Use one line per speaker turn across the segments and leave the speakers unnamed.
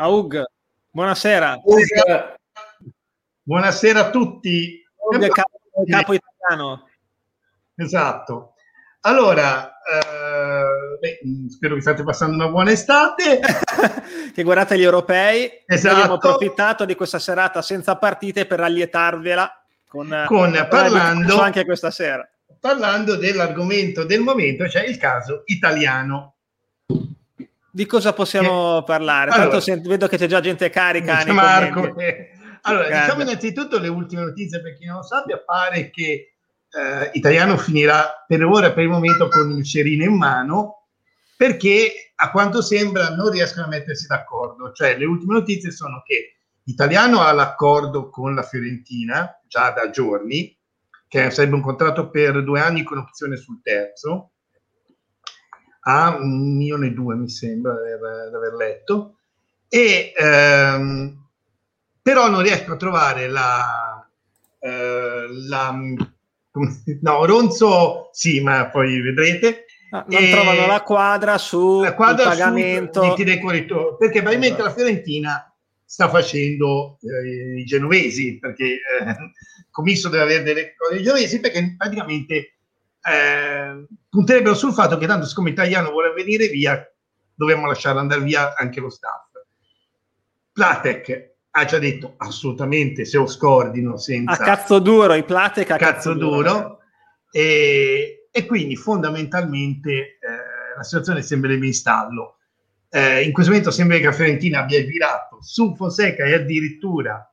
Aug, buonasera.
Aug. Buonasera a tutti.
Aug, capo, capo italiano.
Esatto. Allora, eh, beh, spero che state passando una buona estate.
che guardate gli europei.
Esatto.
Abbiamo approfittato di questa serata senza partite per allietarvela con,
con parlando
anche questa sera.
Parlando dell'argomento del momento, cioè il caso italiano.
Di cosa possiamo che... parlare? Allora, Tanto sent- vedo che c'è già gente carica.
Marco. Che... Allora, Grande. diciamo innanzitutto le ultime notizie per chi non lo sappia. Pare che eh, Italiano finirà per ora, per il momento, con il cerino in mano perché a quanto sembra non riescono a mettersi d'accordo. Cioè, le ultime notizie sono che Italiano ha l'accordo con la Fiorentina già da giorni, che sarebbe un contratto per due anni con opzione sul terzo, a un milione e due, mi sembra di aver letto, e ehm, però non riesco a trovare la, eh, la no, Ronzo sì, ma poi vedrete.
Ah, non e trovano la quadra su
la quadra
pagamento
su, perché probabilmente esatto. la Fiorentina sta facendo eh, i genovesi perché eh, Commisso deve avere delle cose dei genovesi perché praticamente eh, punterebbero sul fatto che tanto siccome italiano vuole venire via dobbiamo lasciare andare via anche lo staff Platek ha già detto assolutamente se lo scordino senza...
A cazzo duro, i Platek a
cazzo, cazzo duro. duro. E, e, quindi fondamentalmente eh, la situazione sembra in stallo. Eh, in questo momento sembra che la Fiorentina abbia virato su Fonseca e addirittura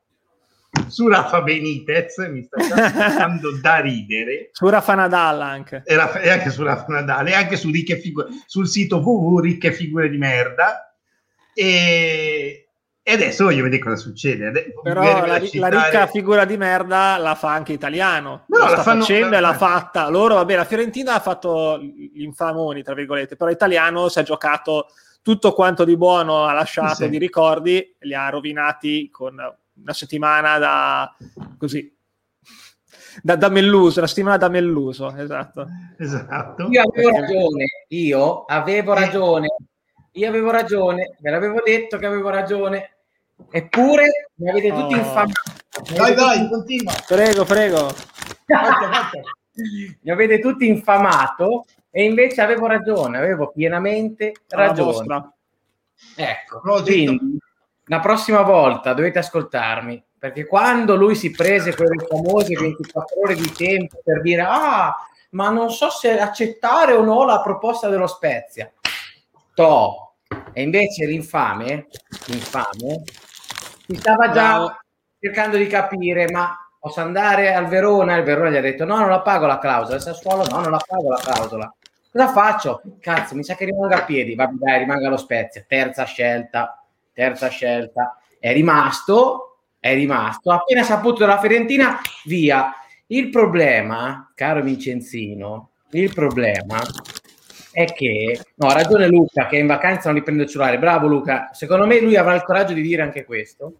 su Rafa Benitez, mi sta facendo da ridere.
Su Rafa Nadal anche.
E, Rafa, e anche su Rafa Nadal e anche su ricche figure, sul sito www ricche figure di merda. E, e adesso voglio vedere cosa succede.
Però la, citare... la, ricca figura di merda la fa anche italiano. No, la sta fanno... facendo e l'ha fatta. Loro, vabbè, la Fiorentina ha fatto gli infamoni, tra virgolette, però italiano si è giocato tutto quanto di buono ha lasciato sì. di ricordi, li ha rovinati con una settimana da così. Da, da Melluso, una settimana da Melluso, esatto.
esatto.
Io avevo ragione, io avevo eh. ragione, io avevo ragione, ve l'avevo detto che avevo ragione. Eppure mi avete tutti oh. infamato.
Vai, vai, continua.
Prego, prego.
mi avete tutti infamato e invece avevo ragione, avevo pienamente ragione. Ecco, quindi la prossima volta dovete ascoltarmi perché quando lui si prese quelle famose 24 ore di tempo per dire ah, ma non so se accettare o no la proposta dello Spezia. To. E invece l'infame, l'infame si stava già Bravo. cercando di capire, ma posso andare al Verona? Il Verona gli ha detto: No, non la pago la clausola. Il Sassuolo, no, non la pago la clausola. Cosa faccio? Cazzo, mi sa che rimanga a piedi. Vabbè, dai, rimanga lo Spezia. Terza scelta, terza scelta. È rimasto, è rimasto. Appena saputo della Fiorentina, via. Il problema, caro Vincenzino, il problema è che no, ha ragione Luca che in vacanza non li prende il cellulare. Bravo Luca, secondo me lui avrà il coraggio di dire anche questo.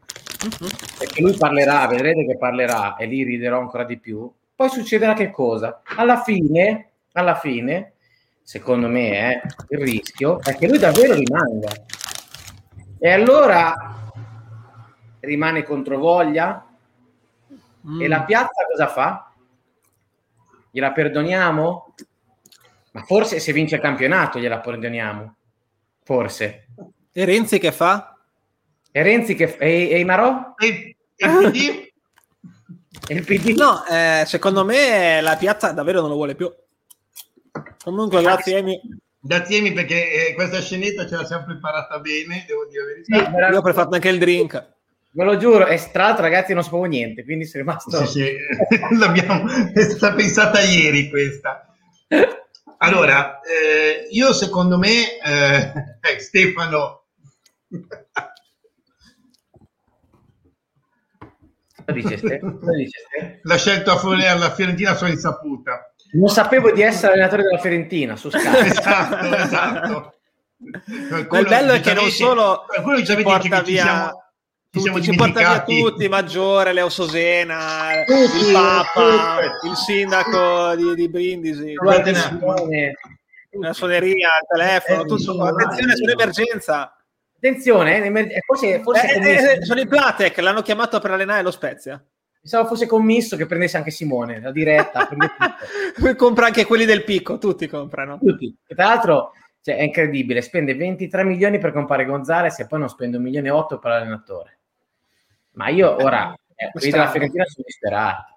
Perché lui parlerà, vedrete che parlerà e lì riderò ancora di più. Poi succederà che cosa? Alla fine, alla fine, secondo me, eh, il rischio è che lui davvero rimanga. E allora rimane controvoglia? Mm. E la piazza cosa fa? Gliela perdoniamo? Ma forse se vince il campionato gliela perdoniamo. Forse.
E Renzi che fa?
E Renzi che fa? E, e Marò?
E, e il PD?
e il PD? No, eh, secondo me la piazza davvero non lo vuole più. Comunque, grazie Emi.
Grazie Emi perché eh, questa scenetta ce l'ha sempre imparata bene, devo dire.
Sì, io ho prefatto anche il drink.
Ve lo giuro, e tra l'altro ragazzi non sapevo niente, quindi sono rimasto...
Sì, sì. L'abbiamo... è stata pensata ieri questa. Allora, eh, io secondo me, eh, eh, Stefano...
Dice
dice L'ha scelto a fuori alla Fiorentina sua insaputa.
Non sapevo di essere allenatore della Fiorentina su Sky.
esatto, esatto.
Qualcuno, il bello è che non solo ci porta via... Siamo tutti, ci porta via tutti, Maggiore, Leo Sosena, tutti, il Papa, tutti. il sindaco di, di Brindisi, una suoneria al telefono, eh, tutto, attenzione sull'emergenza.
Attenzione, eh, forse, forse
eh, eh, sono i Platek, l'hanno chiamato per allenare lo Spezia.
Pensavo fosse commisso che prendesse anche Simone, la diretta.
Compra anche quelli del picco, tutti comprano.
Tutti. E tra l'altro cioè, è incredibile, spende 23 milioni per comprare Gonzales e poi non spende un milione e otto per l'allenatore. Ma io ora, eh, quelli della Fiorentina sono disperati.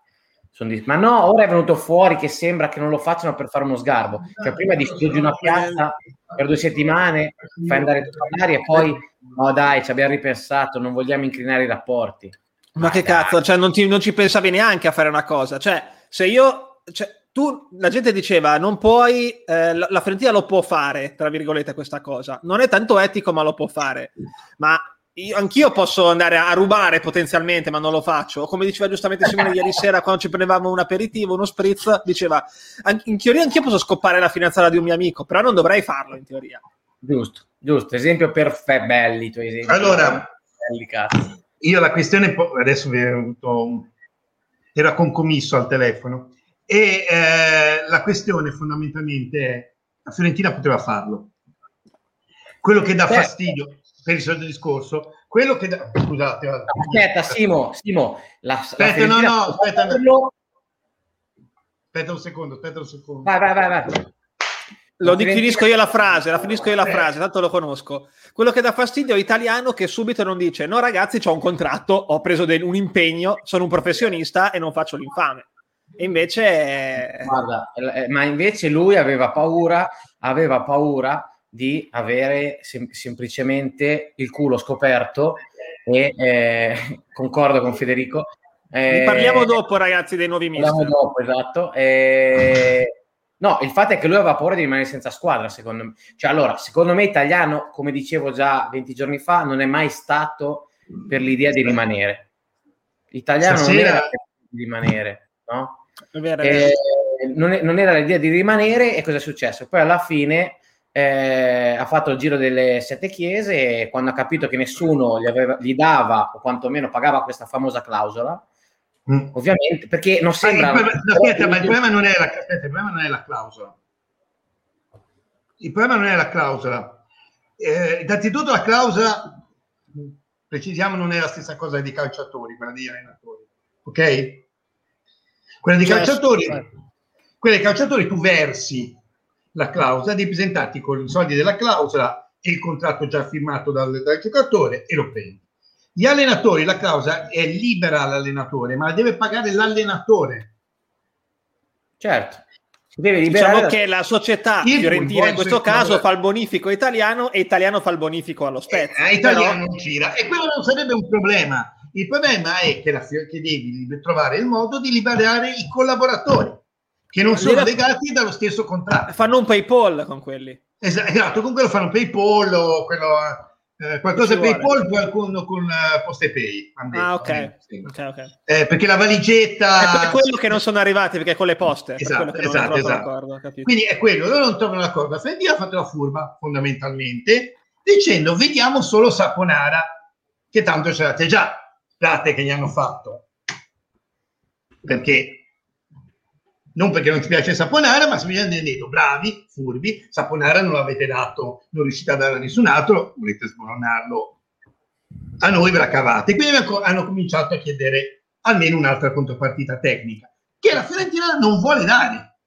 Sono dis- ma no, ora è venuto fuori che sembra che non lo facciano per fare uno sgarbo. Cioè, prima distruggi una piazza per due settimane, fai andare tutto all'aria e poi, no dai, ci abbiamo ripensato, non vogliamo incrinare i rapporti.
Ma, ma che dai. cazzo, cioè, non, ti, non, ci pensavi neanche a fare una cosa. Cioè, se io... Cioè, tu, la gente diceva, non puoi, eh, la, la Fiorentina lo può fare, tra virgolette, questa cosa. Non è tanto etico, ma lo può fare. Ma io, anch'io posso andare a rubare potenzialmente, ma non lo faccio. Come diceva giustamente Simone ieri sera, quando ci prendevamo un aperitivo, uno spritz, diceva, in teoria anch'io posso scopare la fidanzata di un mio amico, però non dovrei farlo in teoria.
Giusto, giusto. Esempio perfetto, belli i tuoi esempi.
Allora, belli, io la questione, adesso vi ho avuto, era compromesso al telefono, e eh, la questione fondamentalmente è, la Fiorentina poteva farlo. Quello che dà fastidio per il solito discorso. Quello che da... scusate,
aspetta, Simo, Simo,
la, aspetta, la no, no, aspetta, farlo... aspetta un secondo, aspetta un secondo.
Vai, vai, vai, vai.
Lo di, finisco io la frase, la finisco io la eh. frase, tanto lo conosco. Quello che dà fastidio è italiano che subito non dice: No, ragazzi, ho un contratto, ho preso del, un impegno, sono un professionista e non faccio l'infame. E invece,
guarda, eh, ma invece lui aveva paura, aveva paura di avere sem- semplicemente il culo scoperto e eh, concordo con Federico.
Eh, parliamo dopo, ragazzi, dei nuovi mister. Parliamo
dopo, esatto. Eh, no, il fatto è che lui aveva paura di rimanere senza squadra, secondo me. Cioè, allora, secondo me italiano, come dicevo già 20 giorni fa, non è mai stato per l'idea di rimanere. Italiano Stasera... non era per di rimanere, no? È vero, è vero. Eh, non, è, non, era l'idea di rimanere e cosa è successo? Poi alla fine eh, ha fatto il giro delle sette chiese e quando ha capito che nessuno gli, aveva, gli dava o quantomeno pagava questa famosa clausola, mm. ovviamente perché non sembra...
Ma il problema, aspetta, ma il problema, non è la, aspetta, il problema non è la clausola. Il problema non è la clausola. Eh, innanzitutto la clausola, precisiamo, non è la stessa cosa dei calciatori, quella degli allenatori. Ok? Quella dei certo, calciatori, certo. quella dei calciatori tu versi la clausola, devi presentarti con i soldi della clausola e il contratto già firmato dal, dal giocatore e lo prendi. Gli allenatori, la clausola è libera all'allenatore, ma la deve pagare l'allenatore.
Certo.
Deve diciamo che la società il fiorentina in questo caso fa il bonifico italiano e italiano fa il bonifico allo Spezia.
Eh, italiano però... non gira e quello non sarebbe un problema. Il problema è che, la, che devi trovare il modo di liberare i collaboratori che non sono legati dallo stesso contratto.
Fanno un PayPal con quelli.
Esatto, con quello fanno PayPal o quello, eh, qualcosa PayPal, qualcuno con uh, PostePay.
Ah, ok. Sì. okay, okay.
Eh, perché la valigetta...
È per quello che non sono arrivati, perché con le poste.
Esatto, esatto, esatto. Quindi è quello, loro non trovano l'accordo. Fendi ha fatto la furba, fondamentalmente, dicendo vediamo solo Saponara, che tanto ce l'avete già, date che gli hanno fatto. Perché non perché non ti piace Saponara, ma semplicemente hanno detto bravi, furbi, Saponara non l'avete dato, non riuscite a darlo a nessun altro, volete sboronarlo a noi, ve la cavate. Quindi hanno cominciato a chiedere almeno un'altra contropartita tecnica, che la Fiorentina non vuole dare,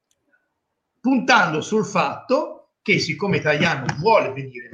puntando sul fatto che siccome Italiano vuole venire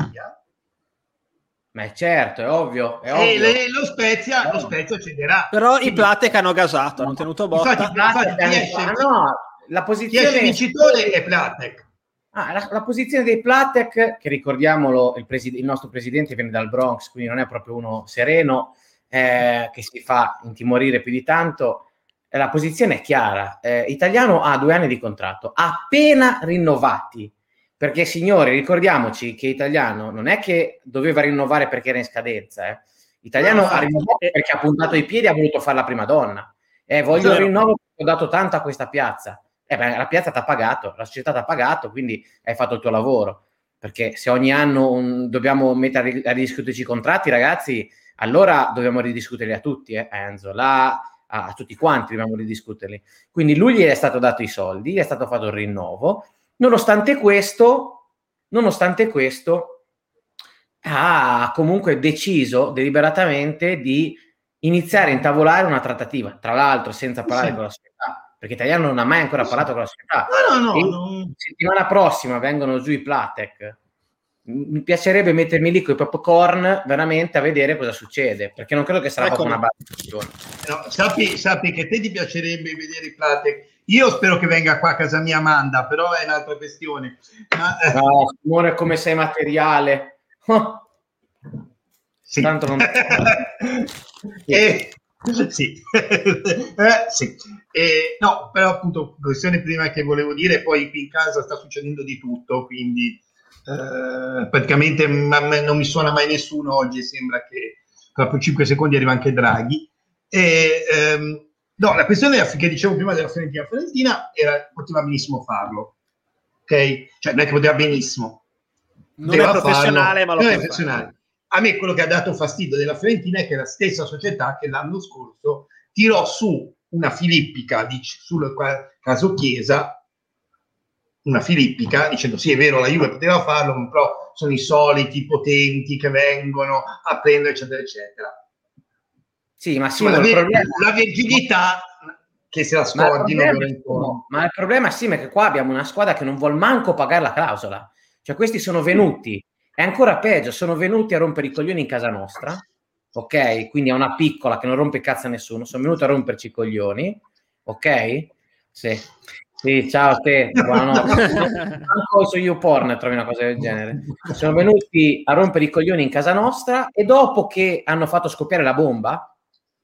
ma è certo, è ovvio. È
ovvio. E lo Spezia, lo Spezia cederà.
Però Quindi, i Platec hanno gasato, hanno tenuto botta.
Infatti, infatti chi, esce, ah, no, la posizione... chi vincitore è Platec.
Ah, la, la, posizione dei Platec, che ricordiamolo, il, presid- il, nostro presidente viene dal Bronx, quindi non è proprio uno sereno, eh, che si fa intimorire più di tanto. Eh, la posizione è chiara. Eh, Italiano ha due anni di contratto, appena rinnovati perché, signori, ricordiamoci che Italiano non è che doveva rinnovare perché era in scadenza. Eh. Italiano no, ha rinnovato perché ha puntato i piedi e ha voluto fare la prima donna. Eh, voglio il rinnovo perché ho dato tanto a questa piazza. Eh, beh, la piazza ti ha pagato, la società ti ha pagato, quindi hai fatto il tuo lavoro. Perché se ogni anno un, dobbiamo mettere a ridiscuterci i contratti, ragazzi, allora dobbiamo ridiscuterli a tutti, eh, Enzo. La, a, a, tutti quanti dobbiamo ridiscuterli. Quindi lui gli è stato dato i soldi, gli è stato fatto il rinnovo Nonostante questo, nonostante questo ha comunque deciso deliberatamente di iniziare a intavolare una trattativa, tra l'altro senza parlare sì. con la società, perché Italiano non ha mai ancora parlato con la società. No, no, no, no. Settimana prossima vengono giù i Platek. Mi piacerebbe mettermi lì con i popcorn veramente a vedere cosa succede, perché non credo che sarà ecco. proprio una
bella no, sappi, sappi, che te ti piacerebbe vedere i Platek. Io spero che venga qua a casa mia Amanda, però è un'altra questione.
Ma, eh. No, Simone, come sei materiale.
Sì. Tanto non... e, sì, eh, sì. E, no, però appunto, questione prima che volevo dire, poi qui in casa sta succedendo di tutto, quindi eh, praticamente m- non mi suona mai nessuno oggi, sembra che tra 5 secondi arriva anche Draghi. E, ehm, no, la questione che dicevo prima della Fiorentina Fiorentina era poteva benissimo farlo, ok? Cioè non è che poteva benissimo.
Non è professionale, farlo. ma lo non è
professionale a me quello che ha dato fastidio della Fiorentina è che la stessa società che l'anno scorso tirò su una filippica di, sul caso Chiesa, una filippica, dicendo sì è vero la Juve poteva farlo, però sono i soliti potenti che vengono a prendere eccetera eccetera.
Sì, ma sì,
ma la, problema... la virginità che se la scordino
ma il, problema, ma il problema sì, è che qua abbiamo una squadra che non vuol manco pagare la clausola. Cioè questi sono venuti è ancora peggio, sono venuti a rompere i coglioni in casa nostra, ok? Quindi è una piccola che non rompe cazzo a nessuno, sono venuti a romperci i coglioni, ok? Sì. Sì, ciao a te, buonanotte. Anche su YouPorn trovi una cosa del genere. Sono venuti a rompere i coglioni in casa nostra e dopo che hanno fatto scoppiare la bomba,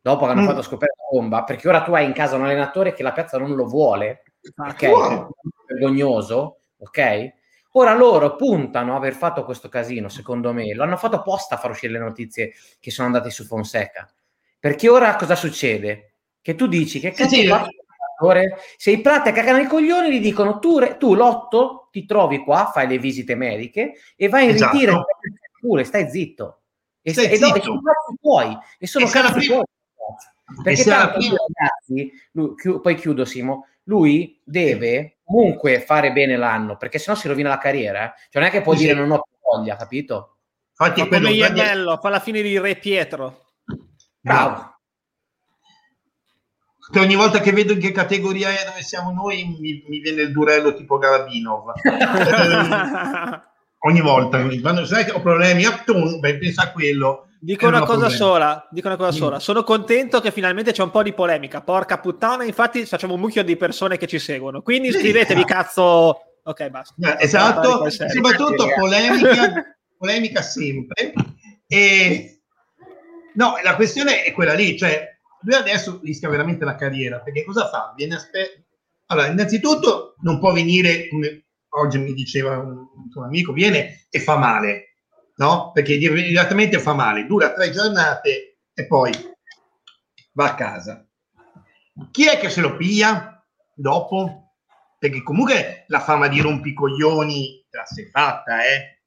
dopo che hanno mm. fatto scoppiare la bomba, perché ora tu hai in casa un allenatore che la piazza non lo vuole, ok? Wow. Vergognoso, ok? Ora loro puntano a aver fatto questo casino, secondo me, l'hanno fatto apposta a far uscire le notizie che sono andate su Fonseca. Perché ora cosa succede? Che tu dici che cazzo sì, fa se i prati cagano i coglioni gli dicono tu, tu l'otto ti trovi qua, fai le visite mediche e vai in esatto. ritiro pure, stai zitto. E, stai e, zitto. e sono cazzi tuoi. E sono e cazzi tuoi. Perché tanto, ragazzi, lui, chi, poi chiudo Simo, lui deve comunque fare bene l'anno, perché sennò si rovina la carriera. Eh. Cioè non è che può sì. dire non ho voglia, capito?
Infatti, Ma come Iannello, fa la fine di Re Pietro.
Bravo. Che ogni volta che vedo in che categoria è dove siamo noi mi, mi viene il durello tipo Garabinov. ogni volta quando sai che ho problemi, beh, pensa a quello
Dico una, cosa sola, dico una cosa sola, sono contento che finalmente c'è un po' di polemica, porca puttana, infatti facciamo un mucchio di persone che ci seguono, quindi iscrivetevi cazzo, ok basta.
Eh, esatto, soprattutto polemica, polemica sempre, e no, la questione è quella lì, cioè lui adesso rischia veramente la carriera, perché cosa fa? Viene aspe- allora, innanzitutto non può venire, come oggi mi diceva un, un amico, viene e fa male, no? Perché direttamente fa male, dura tre giornate e poi va a casa. Chi è che se lo piglia dopo? Perché comunque la fama di rompicoglioni te la sei fatta, eh?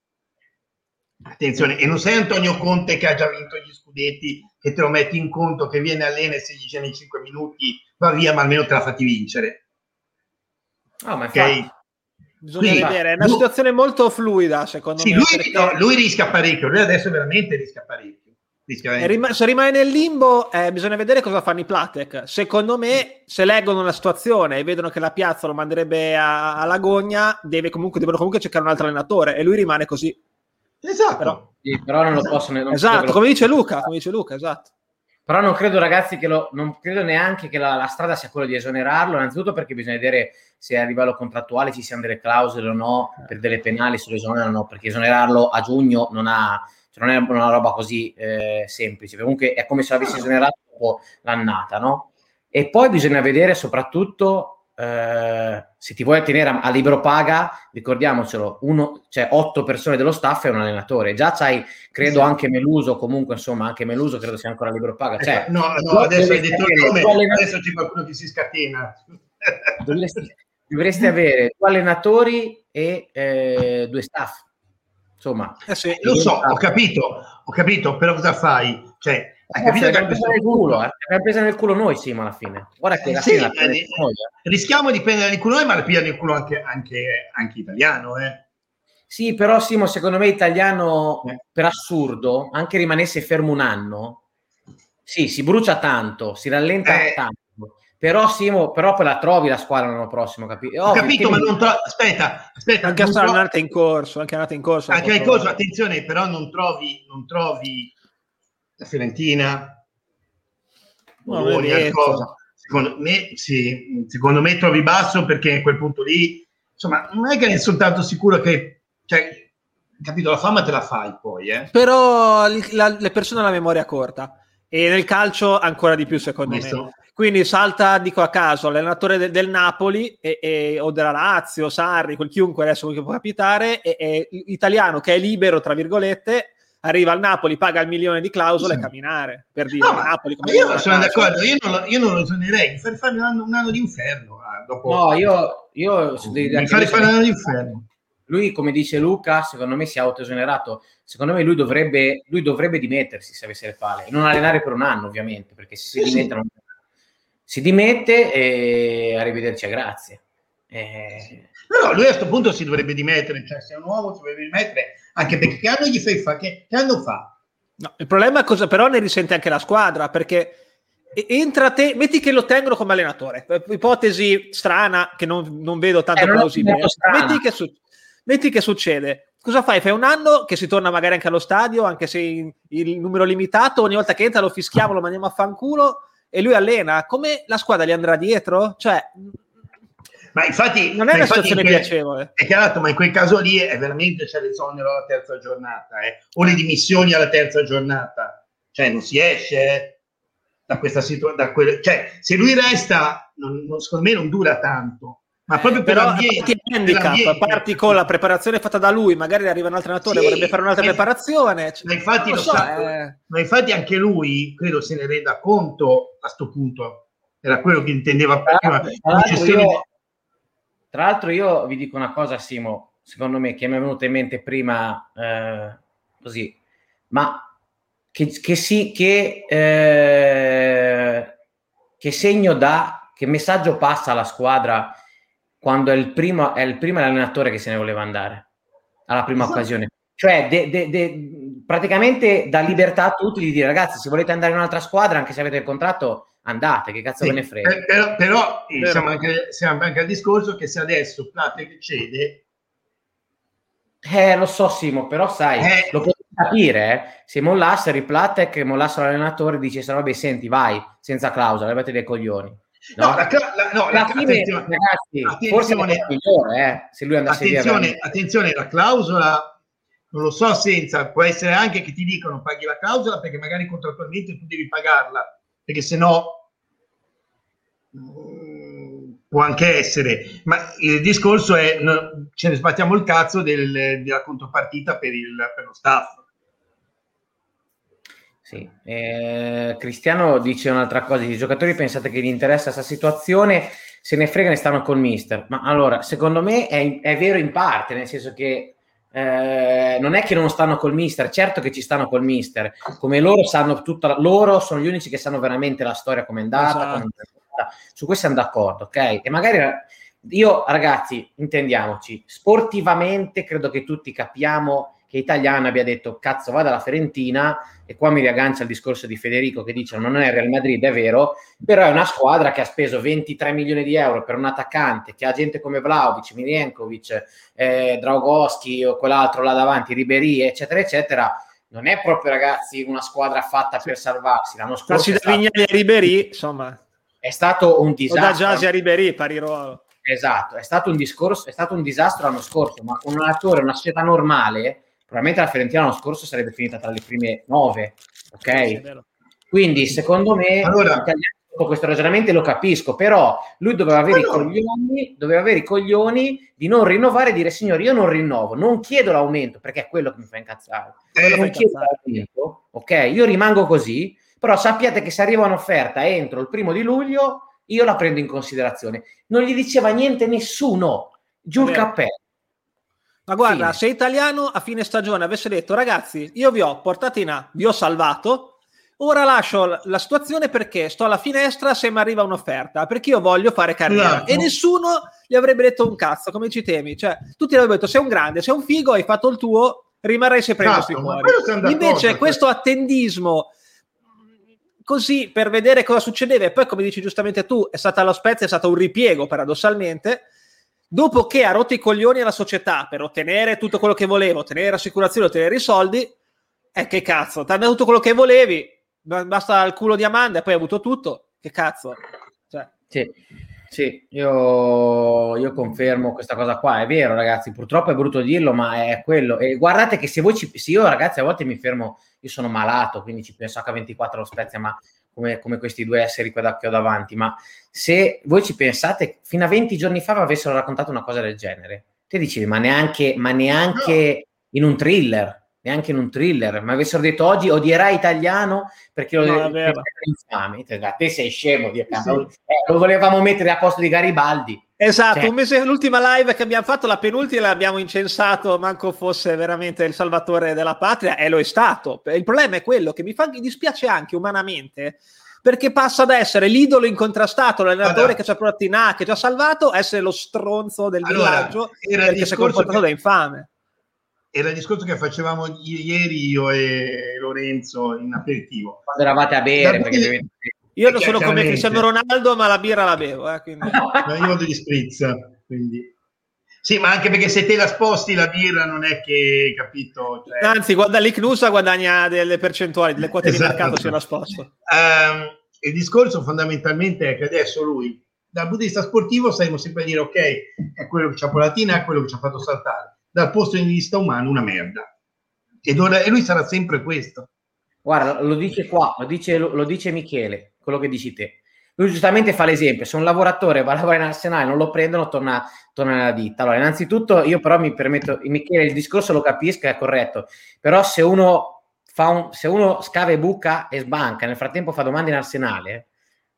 Attenzione, e non sei Antonio Conte che ha già vinto gli scudetti, che te lo metti in conto, che viene all'Ene e se gli dice nei 5 minuti va via, ma almeno te la fatti vincere.
Oh, ma okay? Bisogna Quindi, vedere, è una lui, situazione molto fluida secondo
sì,
me.
Lui, perché... no, lui rischia parecchio, lui adesso veramente rischia parecchio. Rischia
rim- se rimane nel limbo eh, bisogna vedere cosa fanno i Platek. Secondo me se leggono la situazione e vedono che la piazza lo manderebbe a, a Lagogna, deve comunque, devono comunque cercare un altro allenatore e lui rimane così.
Esatto. Però,
sì, però non lo possono... Non
esatto, come dice Luca, come dice Luca, esatto.
Però non credo, ragazzi, che lo, non credo neanche che la, la, strada sia quella di esonerarlo, innanzitutto perché bisogna vedere se a livello contrattuale ci siano delle clausole o no per delle penali sull'esonero o no, perché esonerarlo a giugno non, ha, cioè non è una roba così eh, semplice. Comunque è come se l'avessi esonerato dopo l'annata, no? E poi bisogna vedere soprattutto eh, se ti vuoi tenere a, a, libero paga, ricordiamocelo, uno, cioè otto persone dello staff e un allenatore. Già c'hai, credo, sì. anche Meluso, comunque, insomma, anche Meluso credo sia ancora libero paga. Cioè,
no, no, adesso hai detto il nome, adesso c'è qualcuno che si scatena.
Dovresti, dovresti avere due allenatori e eh, due staff. Insomma,
eh sì, lo so, ho capito, ho capito, però cosa fai? Cioè,
hai capito che abbiamo preso nel culo, eh? abbiamo preso nel culo noi, Simo, alla fine. Guarda che la
sì, fine eh, noi, eh. rischiamo di prendere nel culo noi, ma la pigliano nel culo anche, anche, anche italiano, eh.
Sì, però Simo, secondo me italiano, eh. per assurdo, anche rimanesse fermo un anno, sì, si brucia tanto, si rallenta eh. tanto. Però Simo, però poi la trovi la squadra l'anno prossimo, capi-
Ho capito, ma mi... non trovi... Aspetta, aspetta.
Anche a tro... andata in corso, anche andata in corso.
Anche in corso, attenzione, però non trovi, non trovi la Fiorentina, no, cosa. Secondo me, sì, secondo me trovi basso perché a quel punto lì, insomma, non è che è soltanto sicuro che, cioè, capito, la fama te la fai poi, eh.
Però la, le persone hanno la memoria corta e nel calcio ancora di più, secondo Questo. me. Quindi salta, dico a caso, l'allenatore de- del Napoli e, e, o della Lazio, Sarri, quel chiunque adesso che può capitare, e, e, italiano che è libero, tra virgolette, arriva al Napoli, paga il milione di clausole sì. e camminare per dire no, Napoli
come io sono d'accordo, io non, lo, io non lo suonerei per fare un anno, un anno di inferno
ah, dopo... no io, io
mi fare fare un anno di inferno
lui come dice Luca secondo me si è autoesonerato secondo me lui dovrebbe, lui dovrebbe dimettersi se avesse le palle non allenare per un anno ovviamente perché se si sì, dimette sì. si dimette e arrivederci a grazie
eh... No, lui a questo punto si dovrebbe dimettere, cioè se è un uomo si dovrebbe dimettere, anche perché che anno gli fai fa? Che, che anno fa?
No, il problema è cosa però ne risente anche la squadra, perché entra te, metti che lo tengono come allenatore, ipotesi strana che non, non vedo tanto eh, plausibile, metti che, su- metti che succede, cosa fai? Fai un anno che si torna magari anche allo stadio, anche se in, il numero limitato, ogni volta che entra lo fischiamo, lo mandiamo a fanculo e lui allena, come la squadra gli andrà dietro? Cioè,
ma infatti
non è una situazione que- piacevole.
È chiaro, ma in quel caso lì è veramente c'è l'esonero alla terza giornata, eh? o le dimissioni alla terza giornata. Cioè non si esce eh, da questa situazione. Cioè, se lui resta, non, non, secondo me non dura tanto. Ma eh, proprio per
Però l'ambiente, handicap, parti con la preparazione fatta da lui, magari arriva un altro allenatore, sì, vorrebbe fare un'altra eh, preparazione.
Ma infatti, so, sa, eh. ma infatti anche lui credo se ne renda conto a questo punto. Era quello che intendeva prima.
Io, tra l'altro io vi dico una cosa, Simo, secondo me, che mi è venuta in mente prima, eh, così, ma che, che, sì, che, eh, che segno dà, che messaggio passa alla squadra quando è il primo, è il primo allenatore che se ne voleva andare alla prima esatto. occasione? Cioè, de, de, de, praticamente dà libertà a tutti di dire ragazzi, se volete andare in un'altra squadra, anche se avete il contratto, andate, che cazzo sì, ve ne frega.
Eh, però, però siamo, anche, siamo, anche, al discorso che se adesso Plate cede...
Eh, lo so Simo, però sai, eh, lo potete capire, eh? se mollasse Riplatek, mollasse l'allenatore, dice, vabbè, senti, vai, senza clausola, avete dei coglioni.
No, no, la, la, no, la,
fine, ragazzi, attenzione, forse è migliore, eh, se lui andasse
attenzione, via. Attenzione, la clausola, non lo so senza, può essere anche che ti dicono paghi la clausola perché magari contrattualmente tu devi pagarla, perché se no può anche essere, ma il discorso è no, ce ne sbattiamo il cazzo del, della contropartita per, il, per lo staff.
Sì. Eh, Cristiano dice un'altra cosa: i giocatori pensate che gli interessa questa situazione, se ne fregano e stanno col mister. Ma allora, secondo me è, è vero in parte, nel senso che eh, non è che non stanno col mister, certo che ci stanno col mister, come loro sanno tutta, loro sono gli unici che sanno veramente la storia come è andata, esatto su questo siamo d'accordo, ok? E magari io, ragazzi, intendiamoci, sportivamente credo che tutti capiamo che Italiano abbia detto cazzo vada alla Fiorentina e qua mi riaggancia il discorso di Federico che dice non è Real Madrid, è vero, però è una squadra che ha speso 23 milioni di euro per un attaccante che ha gente come Vlaovic, Milenkovic, eh, Draugoschi o quell'altro là davanti, Ribery, eccetera, eccetera. Non è proprio, ragazzi, una squadra fatta per salvarsi. L'anno scorso...
da Vignali e Ribery, insomma
è stato un disastro. O da
Giasi a Ribery, pari ruolo.
Esatto, è stato un discorso, è stato un disastro l'anno scorso, ma con un attore, una società normale, probabilmente la Fiorentina l'anno scorso sarebbe finita tra le prime nove, ok? Quindi secondo me allora, questo ragionamento lo capisco, però lui doveva avere, allora. i coglioni, doveva avere i coglioni di non rinnovare e dire signori io non rinnovo, non chiedo l'aumento perché è quello che mi fa incazzare. Eh, non chiedo incazzare. l'aumento, ok? Io rimango così, però sappiate che se arriva un'offerta entro il primo di luglio, io la prendo in considerazione. Non gli diceva niente nessuno, giù il cappello.
Ma guarda, fine. se italiano a fine stagione avesse detto ragazzi, io vi ho portato in A, vi ho salvato, ora lascio la situazione perché sto alla finestra se mi arriva un'offerta, perché io voglio fare carriera. Esatto. E nessuno gli avrebbe detto un cazzo, come ci temi. Cioè, tutti avrebbero detto, sei un grande, sei un figo, hai fatto il tuo, rimarrei sempre esatto, sui cuori. Invece questo attendismo così per vedere cosa succedeva e poi come dici giustamente tu è stata lo Spezia è stato un ripiego paradossalmente dopo che ha rotto i coglioni alla società per ottenere tutto quello che voleva ottenere l'assicurazione ottenere i soldi eh, che cazzo ti hanno dato tutto quello che volevi basta il culo di Amanda e poi hai avuto tutto che cazzo cioè.
sì sì, io, io, confermo questa cosa qua, è vero ragazzi, purtroppo è brutto dirlo, ma è quello. E guardate che se voi ci... Se io ragazzi a volte mi fermo, io sono malato, quindi ci penso H24 allo Spezia, ma come, come questi due esseri qua che ho davanti, ma se voi ci pensate, fino a 20 giorni fa vi avessero raccontato una cosa del genere, te dicevi, ma neanche, ma neanche no. in un thriller, neanche in un thriller, ma avessero detto oggi odierai italiano perché lo, no, infame. A te sei scemo, di sì. eh, lo volevamo mettere a posto di Garibaldi.
Esatto, cioè. mese, l'ultima live che abbiamo fatto, la penultima, l'abbiamo incensato, manco fosse veramente il salvatore della patria, e lo è stato. Il problema è quello che mi, fa, mi dispiace anche umanamente, perché passa ad essere l'idolo incontrastato, l'allenatore allora, che ci ha provato in A, che ci ha salvato, essere lo stronzo del allora, villaggio, perché si è comportato che... da infame
era il discorso che facevamo ieri io e Lorenzo in aperitivo.
Quando eravate a bere, perché
deve... Io non sono come Cristiano Ronaldo, ma la birra la bevo. Eh, quindi...
no, io vado di spritz, quindi... Sì, ma anche perché se te la sposti la birra non è che, capito?
Cioè... Anzi, guarda, l'Icnusa guadagna delle percentuali, delle quote esatto. di mercato se la sposto.
Um, il discorso fondamentalmente è che adesso lui, dal punto di vista sportivo, saremo sempre a dire, ok, è quello che ci ha Polatina, è quello che ci ha fatto saltare dal punto di vista umano una merda. Ed ora, e lui sarà sempre questo.
Guarda, lo dice qua, lo dice, lo, lo dice Michele, quello che dici te. Lui giustamente fa l'esempio, se un lavoratore va a lavorare in Arsenale non lo prendono, torna, torna nella ditta. Allora, innanzitutto io però mi permetto, Michele, il discorso lo capisco, è corretto, però se uno, fa un, se uno scava e buca e sbanca, nel frattempo fa domande in Arsenale,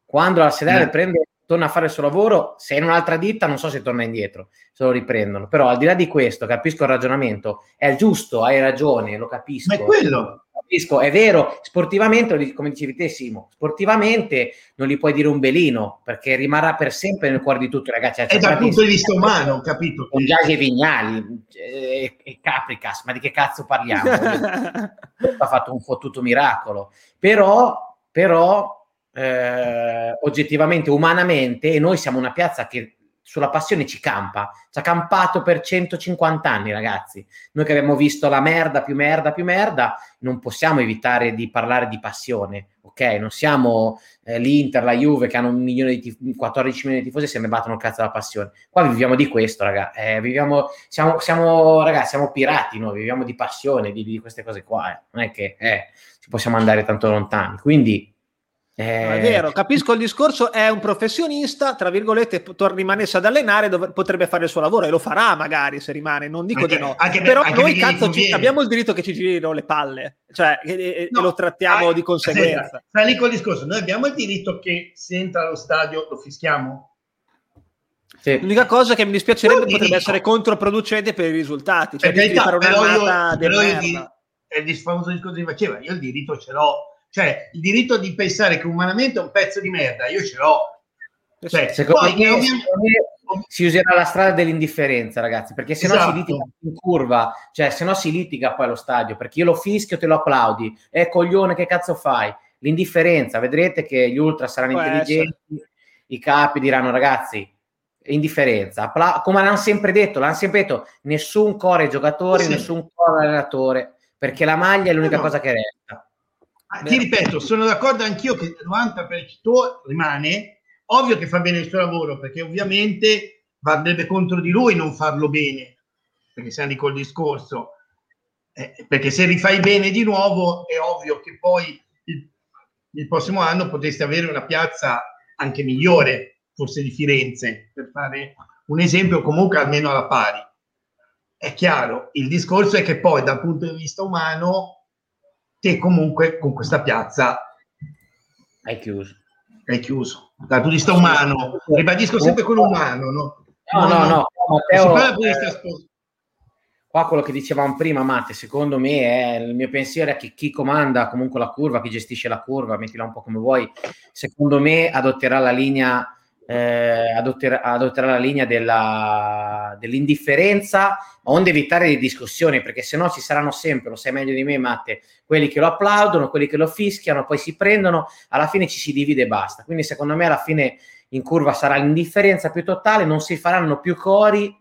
quando l'Arsenale mm. prende torna a fare il suo lavoro, se è in un'altra ditta non so se torna indietro, se lo riprendono. Però al di là di questo, capisco il ragionamento, è giusto, hai ragione, lo capisco.
Ma è quello.
Capisco, è vero, sportivamente, come dicevi te Simo, sportivamente non gli puoi dire un belino, perché rimarrà per sempre nel cuore di tutti ragazzi.
È dal punto di vista umano, capito?
Con Giasi e Vignali e, e Capricas, ma di che cazzo parliamo? ha fatto un fottuto miracolo. Però, però eh, oggettivamente, umanamente, e noi siamo una piazza che sulla passione ci campa, ci ha campato per 150 anni, ragazzi. Noi che abbiamo visto la merda, più merda, più merda, non possiamo evitare di parlare di passione, ok? Non siamo eh, l'Inter, la Juve che hanno un milione tif- 14 milioni di tifosi e se ne battono il cazzo della passione. Qua viviamo di questo, ragazzi. Eh, viviamo, siamo, siamo, ragazzi, siamo pirati, noi viviamo di passione, di, di queste cose qua. Eh. Non è che eh, ci possiamo andare tanto lontani. Quindi
eh... è vero, capisco il discorso, è un professionista, tra virgolette, rimanesse ad allenare, dov- potrebbe fare il suo lavoro e lo farà magari se rimane, non dico anche, di no. Anche Però anche noi cazzo ci, abbiamo il diritto che ci girino le palle, cioè e, no, lo trattiamo ah, di conseguenza.
Sta lì col discorso, noi abbiamo il diritto che se entra allo stadio lo fischiamo.
Sì. L'unica cosa che mi dispiacerebbe potrebbe dico. essere controproducente per i risultati, cioè per carità, fare una però io, però io
è il famoso discorso che faceva, io il diritto ce l'ho cioè, il diritto di pensare che umanamente è un pezzo di merda, io ce l'ho.
Cioè, secondo, poi, me, ovviamente... si userà la strada dell'indifferenza, ragazzi, perché se esatto. no si litiga in curva, cioè se no si litiga poi allo stadio, perché io lo fischio, te lo applaudi, eh coglione, che cazzo fai? L'indifferenza, vedrete che gli ultra saranno Può intelligenti, essere. i capi diranno ragazzi, indifferenza, Appla- come l'hanno sempre detto, l'hanno sempre detto, nessun core giocatori, sì. nessun core allenatore, perché la maglia è l'unica no. cosa che resta.
Ti ripeto, sono d'accordo anch'io che il 90% rimane, ovvio che fa bene il suo lavoro, perché ovviamente varrebbe contro di lui non farlo bene, perché siamo di col discorso, eh, perché se rifai bene di nuovo è ovvio che poi il, il prossimo anno potresti avere una piazza anche migliore, forse di Firenze, per fare un esempio comunque almeno alla pari. È chiaro, il discorso è che poi dal punto di vista umano che comunque con questa piazza
hai chiuso.
Hai chiuso. Dal punto di vista umano, ribadisco sempre quello umano, no?
No, no, no, no, Matteo,
eh,
qua quello che dicevamo prima, Matte, secondo me è il mio pensiero è che chi comanda comunque la curva, chi gestisce la curva, mettila un po' come vuoi, secondo me adotterà la linea, eh, adotterà, adotterà la linea della, dell'indifferenza, onde evitare le discussioni, perché se no ci saranno sempre, lo sai meglio di me, Matte, quelli che lo applaudono, quelli che lo fischiano, poi si prendono, alla fine ci si divide e basta. Quindi secondo me alla fine in curva sarà l'indifferenza più totale, non si faranno più cori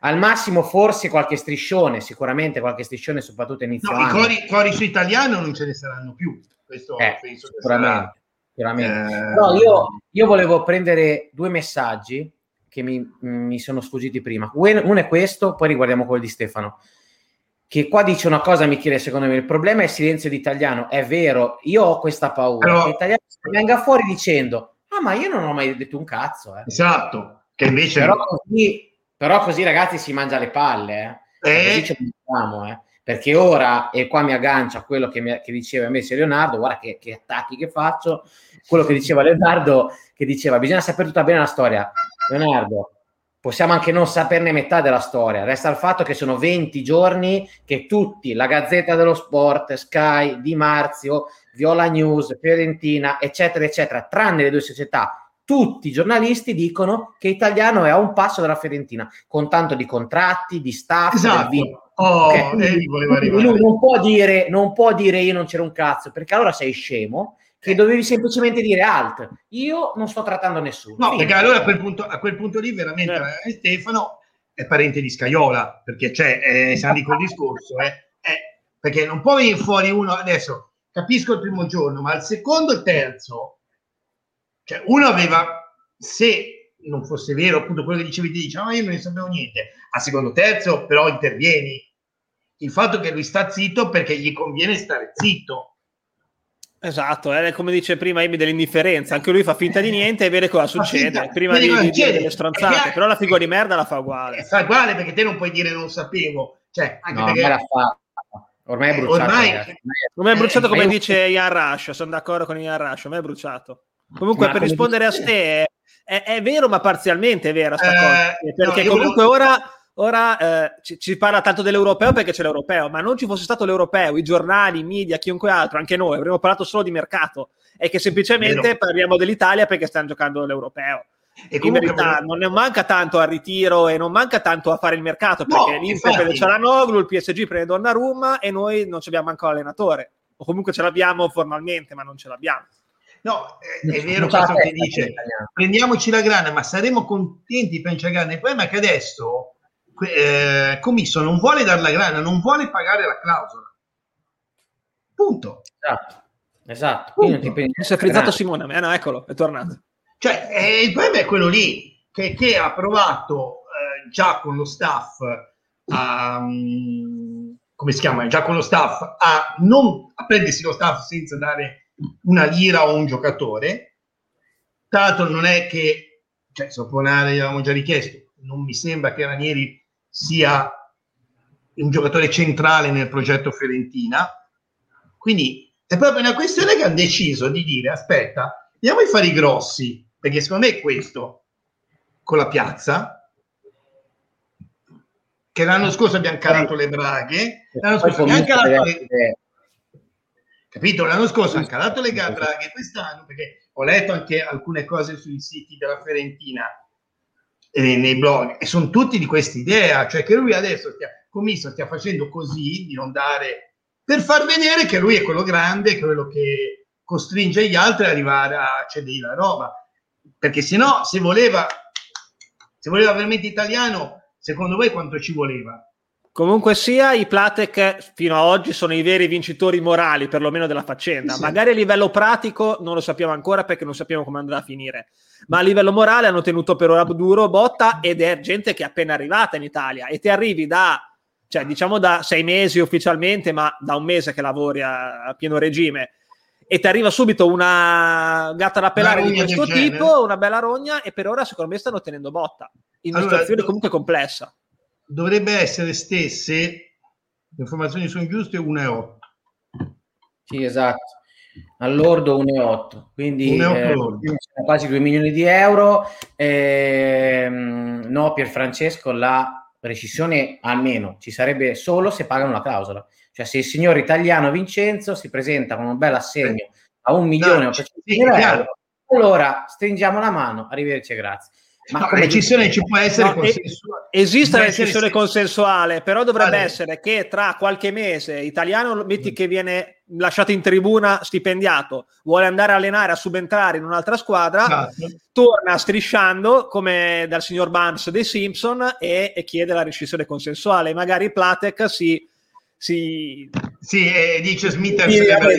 al massimo forse qualche striscione, sicuramente qualche striscione soprattutto inizio no.
I cori, cori, su italiano non ce ne saranno più, questo
eh, penso sicuramente. Sicuramente. Eh... No, io, io, volevo prendere due messaggi che mi, mi sono sfuggiti prima. Uno è questo, poi riguardiamo quello di Stefano. Che qua dice una cosa, Michele, secondo me il problema è il silenzio di italiano. È vero, io ho questa paura Però... che l'italiano venga fuori dicendo ah ma io non ho mai detto un cazzo. Eh.
Esatto, che invece...
Però così però così ragazzi si mangia le palle, eh. eh. Così ci pensiamo, eh. Perché ora, e qua mi aggancio a quello che, mi, che diceva invece Leonardo, guarda che, che, attacchi che faccio, quello che diceva Leonardo, che diceva bisogna sapere tutta bene la storia. Leonardo, possiamo anche non saperne metà della storia, resta il fatto che sono 20 giorni che tutti, la Gazzetta dello Sport, Sky, Di Marzio, Viola News, Fiorentina, eccetera, eccetera, tranne le due società tutti i giornalisti dicono che Italiano è a un passo dalla Fiorentina, con tanto di contratti, di staff,
esatto. Oh, okay.
lui non può, dire, non può dire io non c'era un cazzo, perché allora sei scemo che dovevi semplicemente dire alt, io non sto trattando nessuno.
No, perché allora a quel punto, a quel punto lì veramente eh. Stefano è parente di Scaiola, perché c'è, eh, siamo di quel discorso, eh, eh, perché non può venire fuori uno, adesso capisco il primo giorno, ma il secondo e terzo cioè, uno aveva, se non fosse vero appunto quello che dicevi, ti dice, no, io non ne sapevo niente. A secondo terzo, però intervieni. Il fatto che lui sta zitto perché gli conviene stare zitto.
Esatto, è come dice prima Amy dell'indifferenza, anche lui fa finta di niente e vede cosa succede finta, prima di, di dire delle stronzate, però la figura di merda la fa uguale.
Fa uguale perché te non puoi dire non sapevo, cioè anche
no,
perché...
La fa. Ormai è bruciato. Ormai,
ormai è bruciato come dice Ian Rush, sono d'accordo con Ian Rush, ormai è bruciato. Comunque, ma per rispondere dice... a te, è, è, vero, ma parzialmente è vera sta eh, cosa. Perché no, comunque volevo... ora, ora eh, ci, ci, parla tanto dell'europeo perché c'è l'europeo, ma non ci fosse stato l'europeo, i giornali, i media, chiunque altro, anche noi avremmo parlato solo di mercato. È che semplicemente vero. parliamo dell'Italia perché stanno giocando l'europeo. E in verità non ne manca tanto al ritiro e non manca tanto a fare il mercato perché no, l'Inter prende Cialanoglu, il PSG prende Donnarumma e noi non abbiamo manco l'allenatore o comunque ce l'abbiamo formalmente ma non ce l'abbiamo
No, è, è vero questo che dice, prendiamoci la grana, ma saremo contenti di prendere la grana. Il problema è che adesso eh, Commisso non vuole dare la grana, non vuole pagare la clausola. Punto.
Esatto. Esatto.
Punto. Ti si è frizzato Simone, eh, no, eccolo, è tornato.
Cioè, eh, il problema è quello lì, che, che ha provato eh, già con lo staff a... Um, come si chiama? Già con lo staff a non a prendersi lo staff senza dare una lira o un giocatore. Tra l'altro non è che, cioè, Soponare avevamo già richiesto, non mi sembra che Ranieri sia un giocatore centrale nel progetto Fiorentina. Quindi è proprio una questione che hanno deciso di dire, aspetta, andiamo a fare i grossi, perché secondo me è questo, con la piazza, che l'anno scorso abbiamo calato le braghe, l'anno scorso abbiamo calato le, Capito? L'anno scorso hanno calato le Draghi quest'anno perché ho letto anche alcune cose sui siti della Fiorentina e nei blog e sono tutti di questa idea, cioè che lui adesso stia, commisso stia facendo così di non dare per far vedere che lui è quello grande, quello che costringe gli altri ad arrivare a cedere la roba. Perché se no, se voleva, se voleva veramente italiano, secondo voi quanto ci voleva?
Comunque sia, i Platek fino ad oggi sono i veri vincitori morali, perlomeno della faccenda. Sì. Magari a livello pratico non lo sappiamo ancora perché non sappiamo come andrà a finire. Ma a livello morale hanno tenuto per ora duro botta ed è gente che è appena arrivata in Italia e ti arrivi da, cioè, diciamo da sei mesi ufficialmente, ma da un mese che lavori a, a pieno regime e ti arriva subito una gatta da pelare di questo tipo, genere. una bella rogna e per ora secondo me stanno tenendo botta in una allora, situazione comunque complessa
dovrebbe essere stesse, le informazioni sono giuste, 1,8.
Sì, esatto. All'ordo 1,8, quindi eh, quasi 2 milioni di euro. Eh, no, Pier Francesco, la rescissione almeno ci sarebbe solo se pagano la clausola. Cioè se il signor italiano Vincenzo si presenta con un bel assegno a un milione o sì, sì, euro, allora stringiamo la mano, arrivederci grazie.
Ma no, recessione ci può essere no.
Esiste la recessione consensuale, però dovrebbe vale. essere che tra qualche mese italiano metti che viene lasciato in tribuna stipendiato, vuole andare a allenare, a subentrare in un'altra squadra, esatto. torna strisciando come dal signor Barnes dei Simpson e, e chiede la rescissione consensuale. Magari Platek si si,
sì, eh, dice Smith
sì, dai,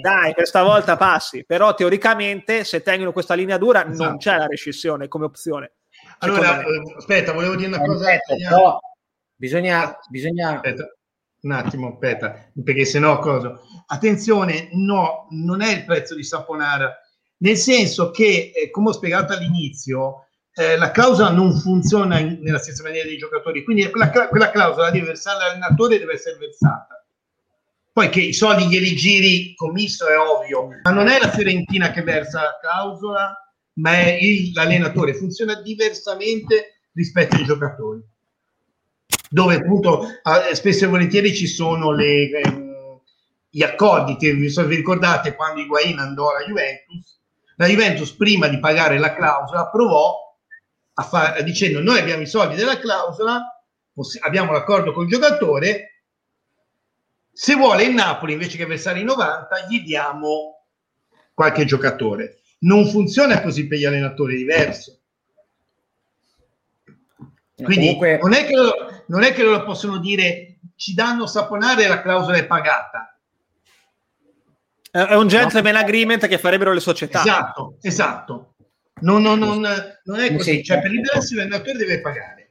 dai, questa volta passi però teoricamente se tengono questa linea dura esatto. non c'è la rescissione come opzione
allora eh, aspetta volevo dire una cosa.
Aspetta, no, bisogna, bisogna...
Aspetta, un attimo aspetta perché se no cosa? Attenzione no non è il prezzo di Saponara. Nel senso che eh, come ho spiegato all'inizio eh, la clausola non funziona in, nella stessa maniera dei giocatori, quindi quella, quella clausola deve versare l'allenatore deve essere versata. Poi che i soldi glieli giri commisso è ovvio, ma non è la Fiorentina che versa la clausola, ma è il, l'allenatore. Funziona diversamente rispetto ai giocatori, dove appunto eh, spesso e volentieri ci sono le, ehm, gli accordi che vi, vi ricordate quando Higuain andò alla Juventus. La Juventus prima di pagare la clausola provò far, dicendo noi abbiamo i soldi della clausola, abbiamo l'accordo col giocatore, se vuole il Napoli invece che versare i 90 gli diamo qualche giocatore. Non funziona così per gli allenatori, è diverso. Quindi Comunque... non, è che loro, non è che loro possono dire ci danno saponare e la clausola è pagata.
È un gentleman no. agreement che farebbero le società.
Esatto, esatto. No, no, no, non è così, cioè per liberarsi l'allenatore deve pagare.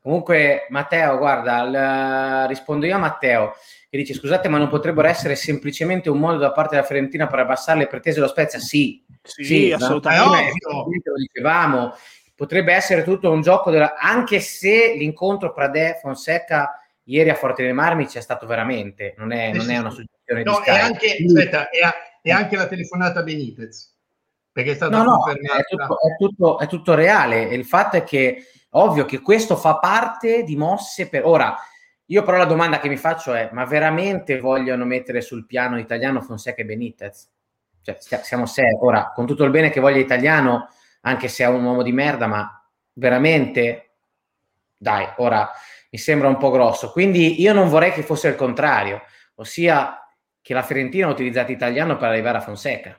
Comunque, Matteo, guarda, l- rispondo io a Matteo che dice: Scusate, ma non potrebbero essere semplicemente un modo da parte della Fiorentina per abbassare le pretese dello Spezia? Sì,
sì, sì assolutamente.
Lo dicevamo, potrebbe essere tutto un gioco, della... anche se l'incontro Pradè Fonseca ieri a Forte dei Marmi c'è stato veramente, non è, non è una suggestione
no, di No, e anche, aspetta, è, anche la telefonata Benitez perché è stato no, no,
è tutto, è, tutto, è tutto reale. E il fatto è che ovvio che questo fa parte di mosse per ora. Io però la domanda che mi faccio è: ma veramente vogliono mettere sul piano italiano Fonseca e Benitez? Cioè, siamo seri. Ora, con tutto il bene che voglia italiano, anche se è un uomo di merda, ma veramente, dai, ora mi sembra un po' grosso. Quindi io non vorrei che fosse il contrario, ossia che la Fiorentina ha utilizzato italiano per arrivare a Fonseca